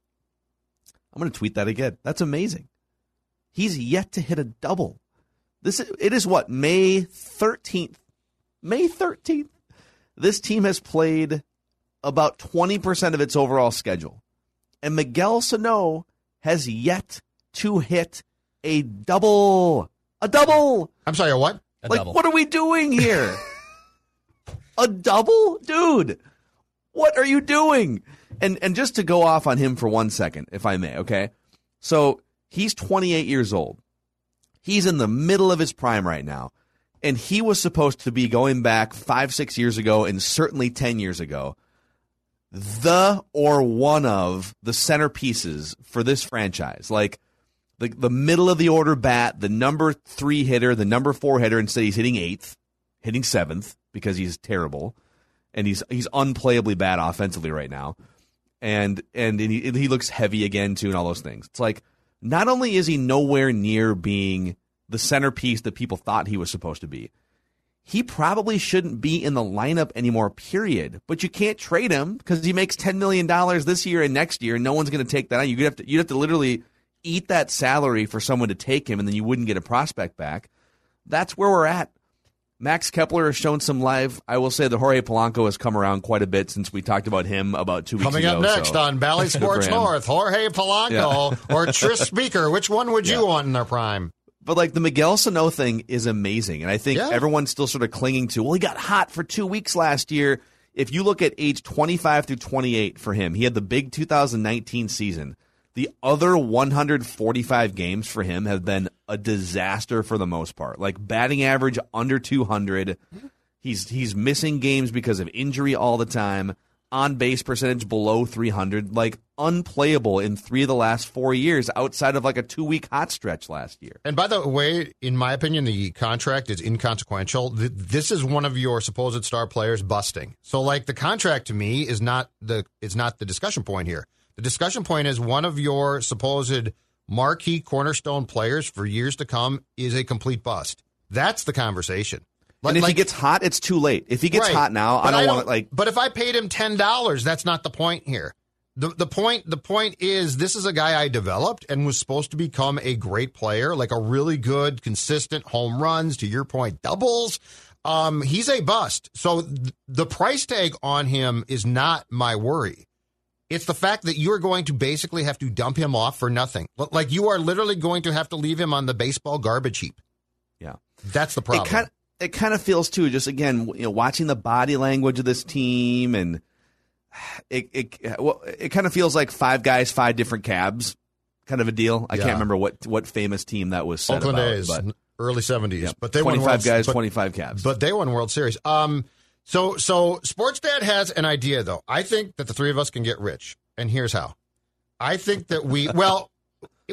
I'm going to tweet that again. That's amazing. He's yet to hit a double. This is, it is what May 13th. May 13th. This team has played about 20% of its overall schedule. And Miguel Sano has yet to hit a double. A double. I'm sorry, a what? A like, double. what are we doing here? a double? Dude, what are you doing? And and just to go off on him for one second, if I may, okay? So he's 28 years old. He's in the middle of his prime right now. And he was supposed to be going back five, six years ago, and certainly 10 years ago, the or one of the centerpieces for this franchise. Like, the the middle of the order bat, the number three hitter, the number four hitter. Instead, he's hitting eighth, hitting seventh because he's terrible, and he's he's unplayably bad offensively right now, and and he, and he looks heavy again too, and all those things. It's like not only is he nowhere near being the centerpiece that people thought he was supposed to be, he probably shouldn't be in the lineup anymore. Period. But you can't trade him because he makes ten million dollars this year and next year, and no one's going to take that on. You have to you have to literally eat that salary for someone to take him, and then you wouldn't get a prospect back. That's where we're at. Max Kepler has shown some live. I will say that Jorge Polanco has come around quite a bit since we talked about him about two weeks Coming ago. Coming up next so on Bally Sports. North, Jorge Polanco or Tris Speaker. Which one would you Yeah. want in their prime? But like the Miguel Sano thing is amazing, and I think Yeah. everyone's still sort of clinging to. Well, he got hot for two weeks last year. If you look at age 25 through 28 for him, he had the big 2019 season. The other 145 games for him have been a disaster for the most part. Like batting average under 200. He's he's missing games because of injury all the time. On base percentage below 300, like unplayable in three of the last four years, outside of like a two week hot stretch last year. And by the way, in my opinion, the contract is inconsequential. This is one of your supposed star players busting. So, like the contract to me is not the is not the discussion point here. The discussion point is one of your supposed marquee cornerstone players for years to come is a complete bust. That's the conversation. and if he gets hot, it's too late. If he gets Right. hot now, I But don't want like. But if I paid him ten dollars, that's not the point here. The the point the point is this is a guy I developed and was supposed to become a great player, like a really good, consistent home runs. To your point, doubles. Um, he's a bust. So th- the price tag on him is not my worry. It's the fact that you are going to basically have to dump him off for nothing. Like you are literally going to have to leave him on the baseball garbage heap. Yeah, that's the problem. It kind it kind of feels too. Just again, you know, watching the body language of this team, and it it well, it kind of feels like five guys, five different cabs, kind of a deal. I Yeah. can't remember what what famous team that was said Oakland about, A's, but early seventies. But they won 25 World- guys, but- 25 cabs. But they won World Series. Um, so so Sports Dad has an idea though. I think that the three of us can get rich, and here's how. I think that we well,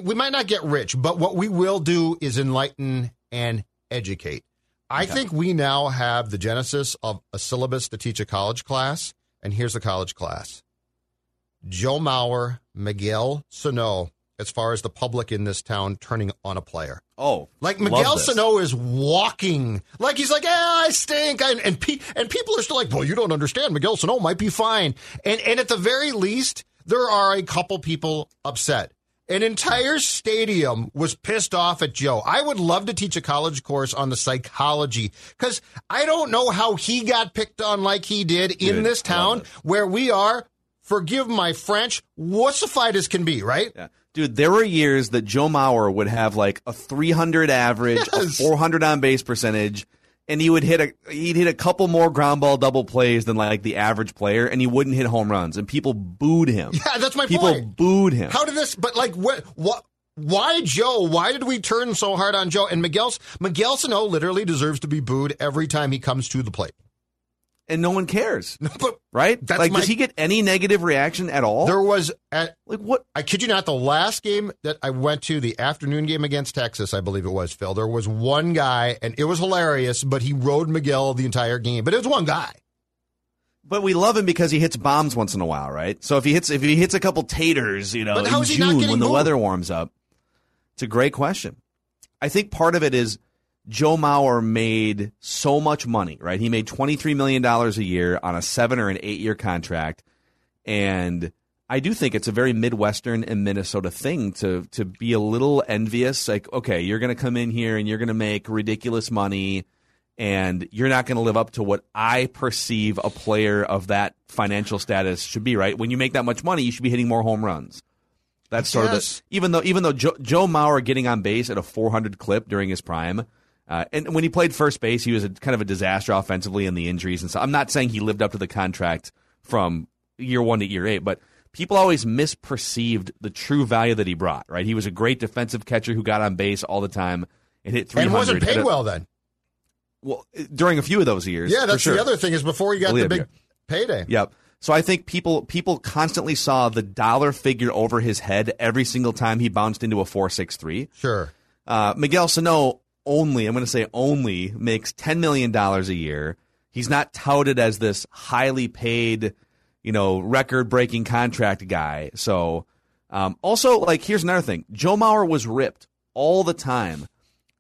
we might not get rich, but what we will do is enlighten and educate. I think we now have the genesis of a syllabus to teach a college class, and here's the college class. Joe Mauer, Miguel Sano, as far as the public in this town turning on a player. Oh, like Miguel. Sano is walking like he's like, ah, I stink, I, and pe- and people are still like, well, you don't understand. Miguel Sano might be fine, and and at the very least, there are a couple people upset. An entire stadium was pissed off at Joe. I would love to teach a college course on the psychology because I don't know how he got picked on like he did in Dude, this town where we are forgive my French, wussified as can be, right? Yeah. Dude, there were years that Joe Mauer would have like a 300 average, Yes. a 400 on base percentage, and he would hit a he'd hit a couple more ground ball double plays than like the average player, and he wouldn't hit home runs, and people booed him. Yeah, that's my point. people point. booed him. How did this? But like, what? What? Why Joe? Why did we turn so hard on Joe? And Miguel Miguel Sano literally deserves to be booed every time he comes to the plate. And no one cares, But right? That's like, my- does he get any negative reaction at all? there was at like what? I kid you not, the last game that I went to, the afternoon game against Texas, I believe it was, Phil, there was one guy, and it was hilarious, but he rode Miguel the entire game. But it was one guy. But we love him because he hits bombs once in a while, right? So if he hits if he hits a couple taters, you know, in June when the booed? weather warms up, it's a great question. I think part of it is Joe Mauer made so much money, right? He made twenty three million dollars a year on a seven or an eight year contract, and I do think it's a very Midwestern and Minnesota thing to to be a little envious. Like, okay, you're going to come in here and you're going to make ridiculous money, and you're not going to live up to what I perceive a player of that financial status should be. Right? When you make that much money, you should be hitting more home runs. That's sort Yes. of the even though even though Joe, Joe Mauer getting on base at a 400 clip during his prime. Uh, and when he played first base, he was a, kind of a disaster offensively in the injuries and so. I'm not saying he lived up to the contract from year one to year eight, but people always misperceived the true value that he brought. Right, he was a great defensive catcher who got on base all the time and hit 300. And wasn't paid well then. Well, during a few of those years. Yeah, that's sure. the other thing is before he got the it. big payday. Yep. So I think people people constantly saw the dollar figure over his head every single time he bounced into a four six three. Sure. Uh, Miguel Sano only, I'm going to say only, makes $10 million a year. He's not touted as this highly paid, you know, record breaking contract guy. So, um, also, like, here's another thing Joe Mauer was ripped all the time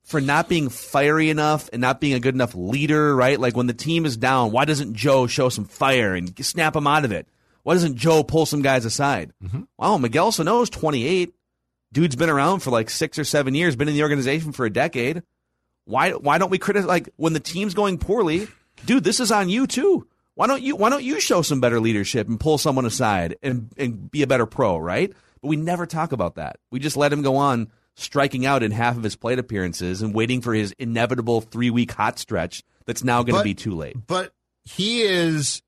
for not being fiery enough and not being a good enough leader, right? Like, when the team is down, why doesn't Joe show some fire and snap him out of it? Why doesn't Joe pull some guys aside? Wow, Miguel Sano's 28 dude's been around for like six or seven years, been in the organization for a decade. Why why don't we criticize like when the team's going poorly, dude, this is on you too. Why don't you why don't you show some better leadership and pull someone aside and, and be a better pro, right? But we never talk about that. We just let him go on striking out in half of his plate appearances and waiting for his inevitable three week hot stretch that's now going to be too late. But he is,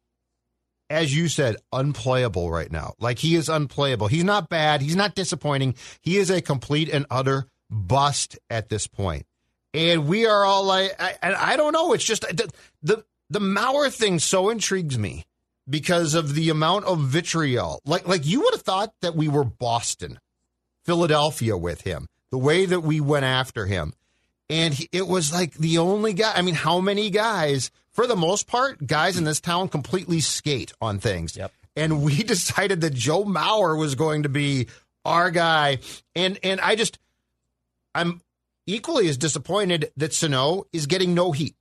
as you said, unplayable right now. Like he is unplayable. He's not bad. He's not disappointing. He is a complete and utter bust at this point. And we are all like, I, and I don't know. It's just the, the the Mauer thing so intrigues me because of the amount of vitriol. Like like you would have thought that we were Boston, Philadelphia with him. The way that we went after him. And he, it was like the only guy. I mean, how many guys, for the most part, guys in this town completely skate on things. Yep. And we decided that Joe Mauer was going to be our guy. And and I just, I'm equally as disappointed that Sano is getting no heat.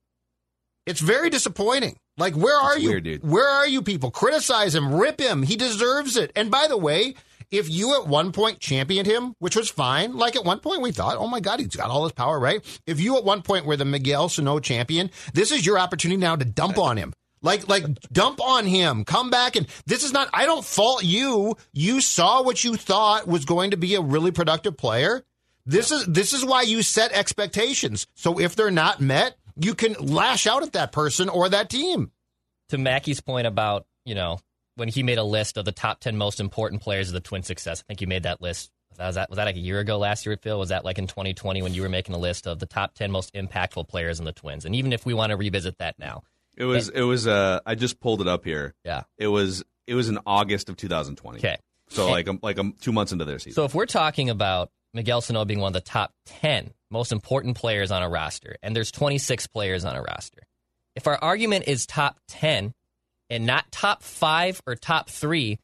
It's very disappointing. Like, where are It's you? weird. Where are you people? Criticize him, rip him. He deserves it. And by the way, if you at one point championed him, which was fine, like at one point we thought, oh my God, he's got all this power, right? If you at one point were the Miguel Sano champion, this is your opportunity now to dump on him. Like, like, dump on him. Come back and this is not. I don't fault you. You saw what you thought was going to be a really productive player. This is this is why you set expectations. So if they're not met, you can lash out at that person or that team. to Mackey's point about, you know, when he made a list of the top 10 most important players of the Twin success, I think you made that list. Was that, was that like a year ago last year, Phil? Was that like in 2020 when you were making a list of the top 10 most impactful players in the Twins? And even if we want to revisit that now, It was it was uh I just pulled it up here. yeah. It was it was in August of 2020. Okay. So like um, like um, two months into their season. So if we're talking about Miguel Sano being one of the top 10 most important players on a roster, and there's 26 players on a roster, if our argument is top 10 and not top five or top three,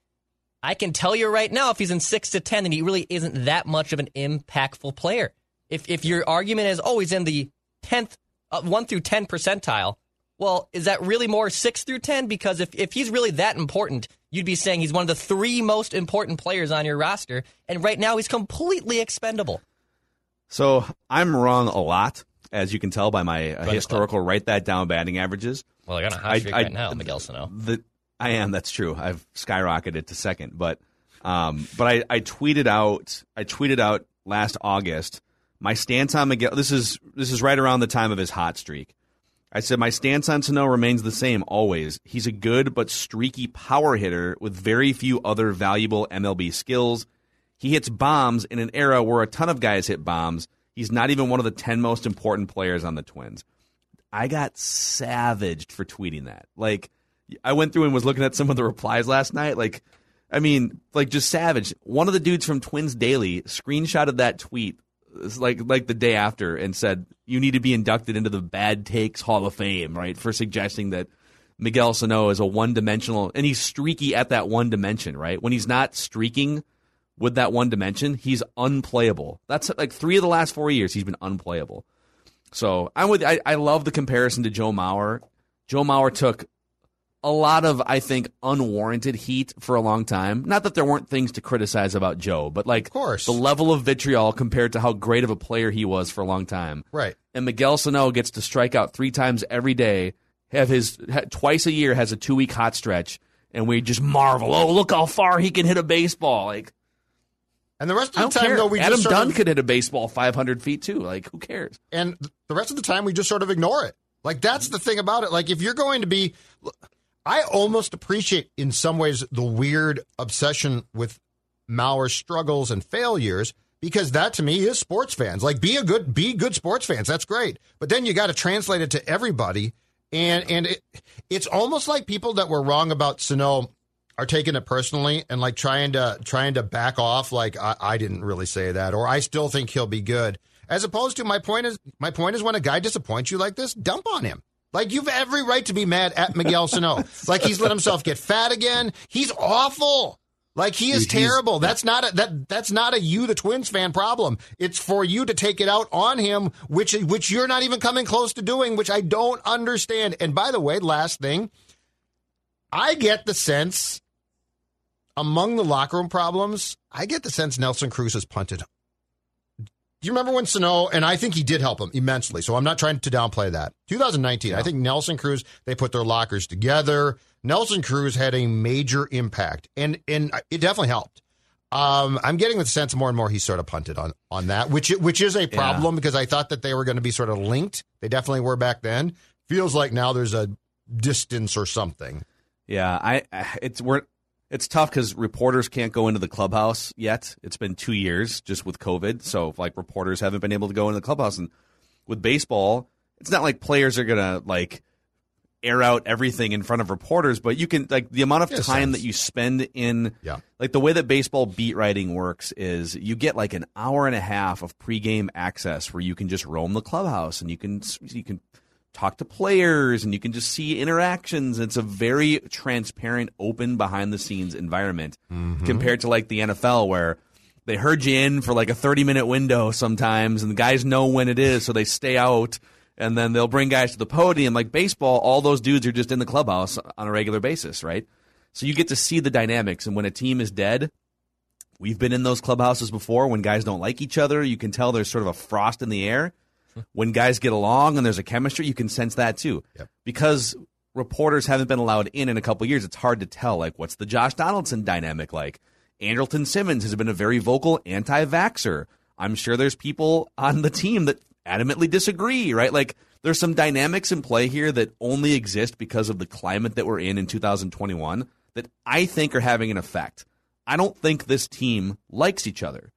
I can tell you right now, if he's in six to 10, then he really isn't that much of an impactful player. If, if your argument is, oh, he's in the 10th, uh, 1 through 10 percentile, well, is that really more 6 through 10? Because if, if he's really that important, you'd be saying he's one of the three most important players on your roster. And right now, he's completely expendable. So I'm wrong a lot, as you can tell by my uh, historical write that down batting averages. Well, I got a hot streak I- right now, Miguel Sano. The I am. That's true. I've skyrocketed to second, but um, but I, I tweeted out I tweeted out last August my stance on Miguel. This is this is right around the time of his hot streak. I said my stance on Sano remains the same always. He's a good but streaky power hitter with very few other valuable MLB skills. He hits bombs in an era where a ton of guys hit bombs. He's not even one of the 10 most important players on the Twins. I got savaged for tweeting that. Like, I went through and was looking at some of the replies last night. Like, I mean, like just savage. One of the dudes from Twins Daily screenshotted that tweet like like the day after and said you need to be inducted into the Bad Takes Hall of Fame, right, for suggesting that Miguel Sano is a one-dimensional and he's streaky at that one dimension, right? When he's not streaking with that one dimension, he's unplayable. That's like three of the last four years he's been unplayable. So I'm with. I, I love the comparison to Joe Mauer. Joe Mauer took a lot of, I think, unwarranted heat for a long time. Not that there weren't things to criticize about Joe, but like, of course, the level of vitriol compared to how great of a player he was for a long time. Right. And Miguel Sano gets to strike out three times every day. Have his twice a year has a two week hot stretch, and we just marvel. Oh, look how far he can hit a baseball! Like, and the rest of the time, care. though, we Adam just Dunn of, could hit a baseball 500 feet too. Like, who cares? and the rest of the time, we just sort of ignore it. Like that's the thing about it. Like if you're going to be, I almost appreciate in some ways the weird obsession with Mauer's struggles and failures because that to me is sports fans. Like be a good be good sports fans. That's great. But then you got to translate it to everybody. And and it, it's almost like people that were wrong about Sano are taking it personally and like trying to trying to back off like I, I didn't really say that or I still think he'll be good. As opposed to my point is my point is when a guy disappoints you like this, dump on him. Like you've every right to be mad at Miguel Sano. like he's let himself get fat again. He's awful. Like he is Dude, terrible. That's not a that that's not a you the Twins fan problem. It's for you to take it out on him, which which you're not even coming close to doing, which I don't understand. And by the way, last thing, I get the sense among the locker room problems, I get the sense Nelson Cruz has punted. Do you remember when Sano, and I think he did help him immensely, so I'm not trying to downplay that. 2019, I think Nelson Cruz, they put their lockers together. Nelson Cruz had a major impact, and, and it definitely helped. Um, I'm getting the sense more and more he's sort of punted on, on that, which which is a problem because I thought that they were going to be sort of linked. They definitely were back then. Feels like now there's a distance or something. Yeah, I it's we're it's tough because reporters can't go into the clubhouse yet. It's been two years just with COVID, so like reporters haven't been able to go into the clubhouse. And with baseball, it's not like players are gonna like air out everything in front of reporters, but you can like the amount of Yeah, time that you spend in Yeah. like the way that baseball beat writing works is you get like an hour and a half of pregame access where you can just roam the clubhouse and you can you can talk to players and you can just see interactions. It's a very transparent, open, behind the scenes environment mm-hmm. compared to like the NFL where they herd you in for like a 30 minute window sometimes and the guys know when it is so they stay out and then they'll bring guys to the podium. Like baseball all those dudes are just in the clubhouse on a regular basis right? So you get to see the dynamics and when a team is dead we've been in those clubhouses before when guys don't like each other. You can tell there's sort of a frost in the air when guys get along and there's a chemistry you can sense that too because reporters haven't been allowed in in a couple years it's hard to tell like what's the josh donaldson dynamic like Andrelton Simmons has been a very vocal anti-vaxxer. I'm sure there's people on the team that adamantly disagree, right? Like there's some dynamics in play here that only exist because of the climate that we're in in 2021 that I think are having an effect. I don't think this team likes each other.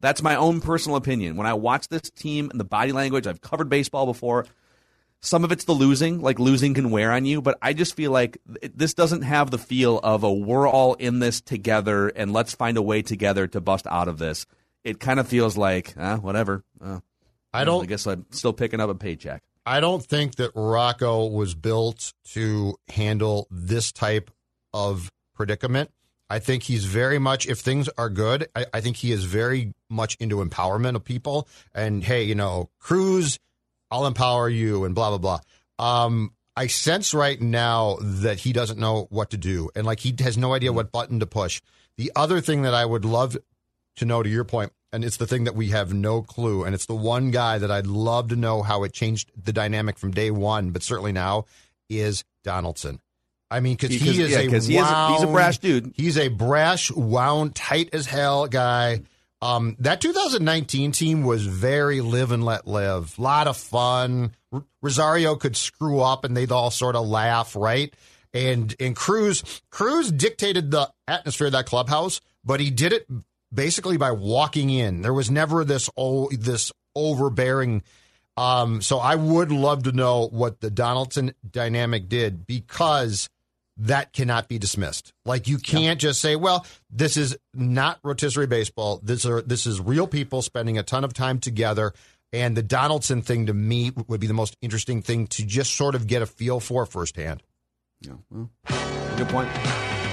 That's my own personal opinion. When I watch this team and the body language, I've covered baseball before. Some of it's the losing, like losing can wear on you, but I just feel like this doesn't have the feel of a we're all in this together and let's find a way together to bust out of this. It kind of feels like, ah, whatever. Uh, I don't- I guess I'm still picking up a paycheck. I don't think that Rocco was built to handle this type of predicament. I think he's very much, if things are good, I, I think he is very much into empowerment of people. And hey, you know, Cruz, I'll empower you and blah, blah, blah. Um, I sense right now that he doesn't know what to do and like he has no idea what button to push. The other thing that I would love to know to your point, and it's the thing that we have no clue, and it's the one guy that I'd love to know how it changed the dynamic from day one, but certainly now, is Donaldson. I mean, because Because- he is yeah, a 'cause he is a- he's a brash dude. He's a brash, wound, tight as hell guy. Um, that 2019 team was very live and let live. A lot of fun. R- Rosario could screw up and they'd all sort of laugh, right? And and Cruz Cruz dictated the atmosphere of that clubhouse, but he did it basically by walking in. There was never this oh this overbearing um, so I would love to know what the Donaldson dynamic did because that cannot be dismissed. Like you can't just say, "Well, this is not rotisserie baseball. This are this is real people spending a ton of time together." And the Donaldson thing to me would be the most interesting thing to just sort of get a feel for firsthand. Yeah, well, good point.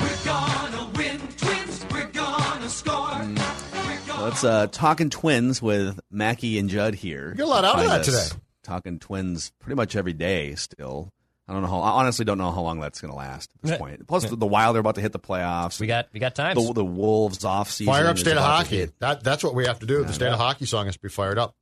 We're gonna win, twins. We're gonna score. Mm. We're gonna Let's uh, talking twins with Mackey and Judd here. You get a lot out of that today. Talking twins pretty much every day still. I don't know how. I honestly don't know how long that's going to last at this point. Plus, the, the Wild are about to hit the playoffs. We got we got time. the, the Wolves off season. Fire up state of hockey. hit. That that's what we have to do. The state of hockey song has to be fired up.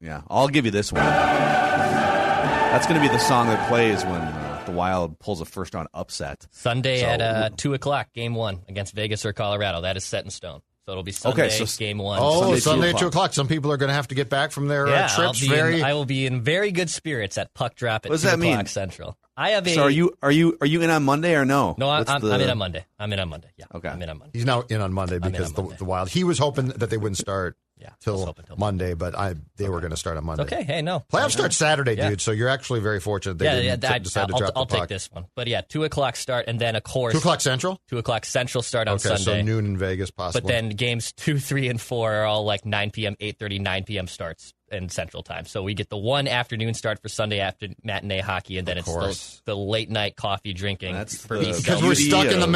Yeah, I'll give you this one. That's going to be the song that plays when uh, the Wild pulls a first round upset. Sunday So- at uh, two o'clock, game one against Vegas or Colorado. That is set in stone. So it'll be Sunday, Okay, so- game one. Oh, Sunday, Sunday, two at two o'clock. Some people are going to have to get back from their yeah, uh, I'll trips. be Very in, I will be in very good spirits at puck drop at What does two that o'clock mean? Central. I have a So are you are you are you in on Monday or no? no. I'm, I'm, the- I'm in on Monday. I'm in on Monday. Yeah, Okay. I'm in on Monday. He's now in on Monday because on the, Monday. the Wild. He was hoping that they wouldn't start Yeah, till Monday, but I they were going to start on Monday. Okay, hey, no. Playoffs start Saturday, Yeah. dude. So you're actually very fortunate they yeah, didn't yeah. t- I, decide to I'll, drop I'll the take puck. this one. But yeah, two o'clock start, and then of course Two o'clock Central. two o'clock Central start on Okay, Sunday. so noon in Vegas, possibly. But then games two, three, and four are all like 9 p.m., 8.30, 9 p.m. starts in Central Time. So we get the one afternoon start for Sunday after matinee hockey, and then Of it's the, the late night coffee drinking That's for the- because we're stuck in the of-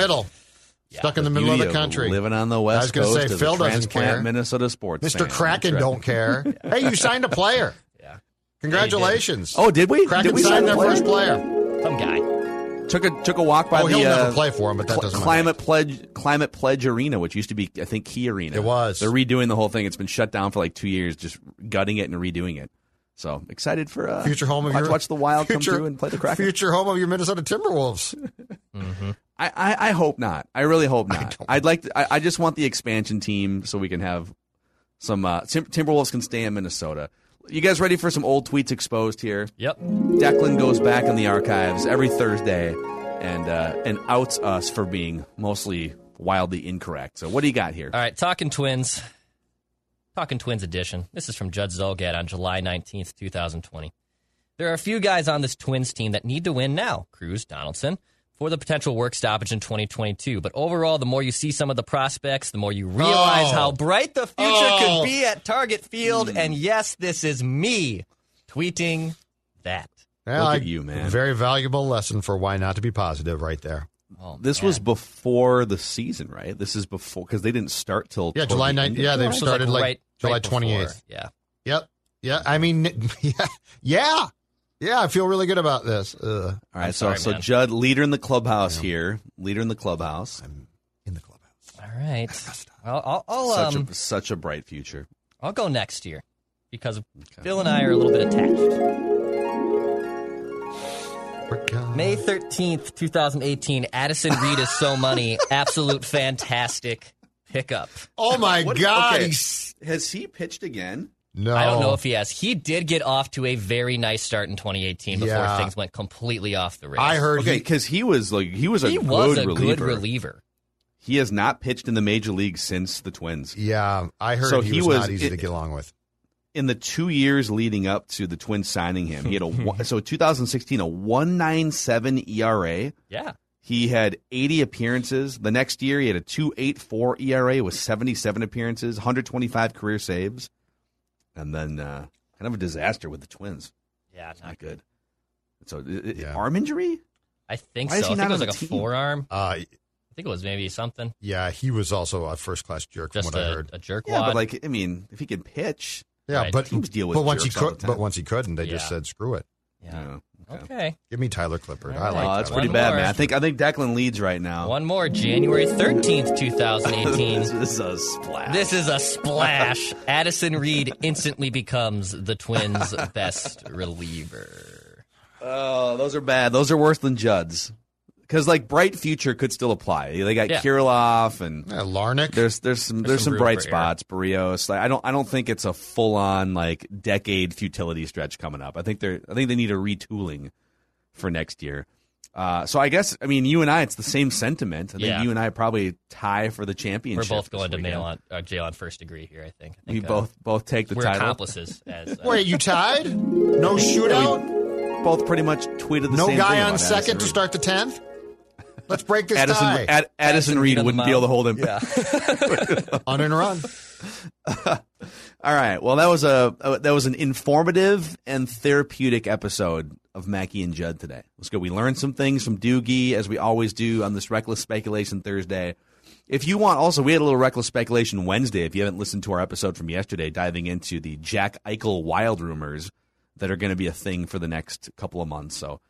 middle, stuck in the middle of the country. living on the west. I west was gonna coast say, Phil doesn't care. Minnesota sports Mr. fan. Kraken right. don't care. Hey, you signed a player. Yeah. Congratulations. Oh, did we? Kraken did we sign signed a their player? first player. Some guy. Took a took a walk by Oh, the he'll never uh, play for him, but that Cl- doesn't matter. Climate Pledge Climate Pledge Arena, which used to be I think Key Arena. It was. They're redoing the whole thing. It's been shut down for like two years, just gutting it and redoing it. So excited for uh, Future home of watch, your watch the Wild future, come through and play the Kraken. Future home of your Minnesota Timberwolves. I, I, I hope not. I really hope not. I'd like. To, I, I just want the expansion team so we can have some uh, Tim, Timberwolves can stay in Minnesota. You guys ready for some old tweets exposed here? Yep. Declan goes back in the archives every Thursday and uh, and outs us for being mostly wildly incorrect. So what do you got here? All right, talking twins. Talking Twins edition. This is from Judd Zulgad on July 19th, 2020. There are a few guys on this Twins team that need to win now Cruz, Donaldson, for the potential work stoppage in 2022. But overall, the more you see some of the prospects, the more you oh. realize Oh. how bright the future Oh. could be at Target Field. Hmm. And yes, this is me tweeting that. Yeah, Look I- at you, man. Very valuable lesson for why not to be positive right there. Oh, This man. was before the season, right? This is before because they didn't start till Yeah, July the 9th. Yeah, they've started like right- July right before. 28th. Yeah. Yep. Yeah. I mean, yeah. Yeah. Yeah. I feel really good about this. Ugh. All right, I'm so sorry, so. Judd, leader in the clubhouse here, leader in the clubhouse. I'm in the clubhouse. All right. I'll, I'll, I'll, Such um, a such a bright future. I'll go next year because Phil and I are a little bit attached. May 13th, 2018, Addison Reed is so money. Absolute fantastic pickup. Oh my What- God. okay. Has he pitched again? No. I don't know if he has. He did get off to a very nice start in 2018 before Yeah. things went completely off the rails. I heard Okay, because he was like he was a he good was a reliever. good reliever. He has not pitched in the major league since the Twins. Yeah. I heard So he, he was, was- not easy it- to get along with. In the two years leading up to the Twins signing him, he had a so 2016 a 197 ERA. Yeah. He had 80 appearances. The next year, he had a 2.84 ERA with 77 appearances, 125 career saves, and then uh, kind of a disaster with the Twins. Yeah, it's Not good. So, i- i- Yeah. arm injury? I think Why so. I think it was like the a team? forearm. Uh, I think it was maybe something. yeah, he was also a first class jerk Just from what I a, heard. a jerk Yeah, but like, I mean, if he can pitch, Yeah, Right. but Teams deal with but once he could, but once he couldn't, they just said screw it. yeah. yeah, okay. Okay. Give me Tyler Clippard. All I like Oh, that's Tyler. pretty One bad, more. man. I think I think Declan leads right now. One more, January 13th, 2018. this is a splash. This is a splash. Addison Reed instantly becomes the Twins' best reliever. Oh, those are bad. Those are worse than Judd's. Because like bright future could still apply. They got Yeah. Kirilloff and Yeah, Larnach. There's there's some there's, some some bright for spots. Berrios. Like I don't I don't think it's a full on like decade futility stretch coming up. I think they're I think they need a retooling for next year. Uh, so I guess I mean you and I it's the same sentiment. I think Yeah. you and I probably tie for the championship. We're both this going to weekend. mail on uh, jail on first degree here. I think. I We uh, both both take the we're title. accomplices. As uh, Wait, you tied? No shootout? Both pretty much tweeted the No same guy thing on about second to start the tenth? Let's break this Addison, tie. Ad, Addison Reed wouldn't be able to hold him. Yeah. On and run. All right. Well, that was a uh, that was an informative and therapeutic episode of Mackey and Judd today. Let's go. We learned some things from Doogie as we always do on this reckless speculation Thursday. If you want, also we had a little reckless speculation Wednesday. If you haven't listened to our episode from yesterday, diving into the Jack Eichel wild rumors that are going to be a thing for the next couple of months. So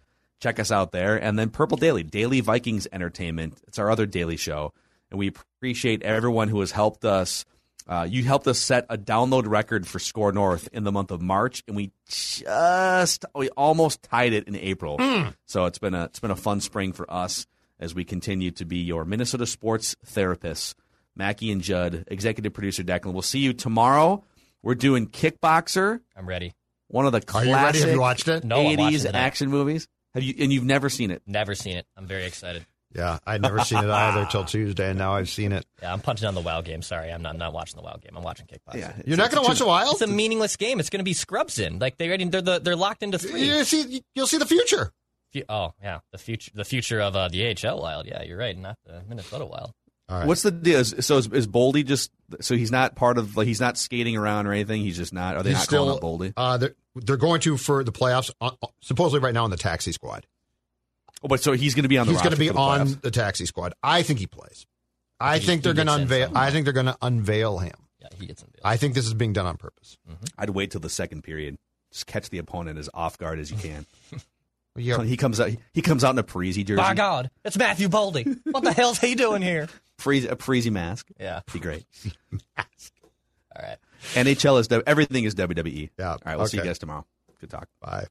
check us out there. And then Purple Daily, Daily Vikings Entertainment. It's our other daily show. And we appreciate everyone who has helped us. Uh, you helped us set a download record for SKOR North in the month of March, and we just we almost tied it in April. So it's been a it's been a fun spring for us as we continue to be your Minnesota sports therapists. Mackey and Judd, executive producer Declan. We'll see you tomorrow. We're doing Kickboxer, I'm ready. one of the Are you ready? classic Have you watched it? No, I'm '80s action movies. Have you? And you've never seen it? Never seen it. I'm very excited. Yeah, I'd never seen it either till Tuesday, and now I've seen it. Yeah, I'm punching on the WoW game. Sorry, I'm not. I'm not watching the WoW game. I'm watching Kickboxer. Yeah, You're not going to watch a while? It's a meaningless game. It's going to be scrubs in. Like they already they're the, they're locked into three. You see, you'll see the future. Fu- Oh yeah, the future the future of uh, the AHL Wild. Yeah, you're right. Not the Minnesota Wild. All right. What's the deal? Is- So is, is Boldy just so he's not part of like he's not skating around or anything? He's just not. Are they He's not still calling up Boldy? Uh, they're, they're going to for the playoffs. Uh, uh, supposedly, right now in the taxi squad. Oh, but so he's going to be on the. He's going to be the on playoffs. the taxi squad. I think he plays. I think he- think they're going to unveil. I think they're going to unveil him. Yeah, he gets in. I think this is being done on purpose. I'd wait till the second period. Just catch the opponent as off guard as you can. Yeah. So he comes out. He comes out in a Parise jersey. By God, it's Matthew Boldy. what the hell's he doing here? Parise, a Parise mask. Yeah. Be great. mask. All right. NHL is everything is WWE. Yeah. All right. We'll see you guys tomorrow. Good talk. Bye.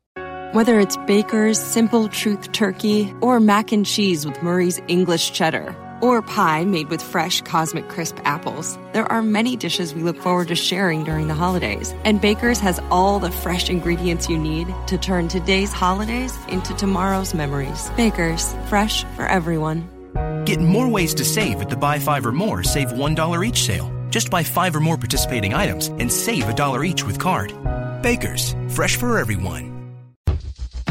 Whether it's Baker's Simple Truth Turkey or mac and cheese with Murray's English Cheddar or pie made with fresh Cosmic Crisp apples, there are many dishes we look forward to sharing during the holidays. And Baker's has all the fresh ingredients you need to turn today's holidays into tomorrow's memories. Baker's, fresh for everyone. Get more ways to save at the Buy Five or More Save $1 each sale. Just buy five or more participating items and save a dollar each with card. Baker's, fresh for everyone.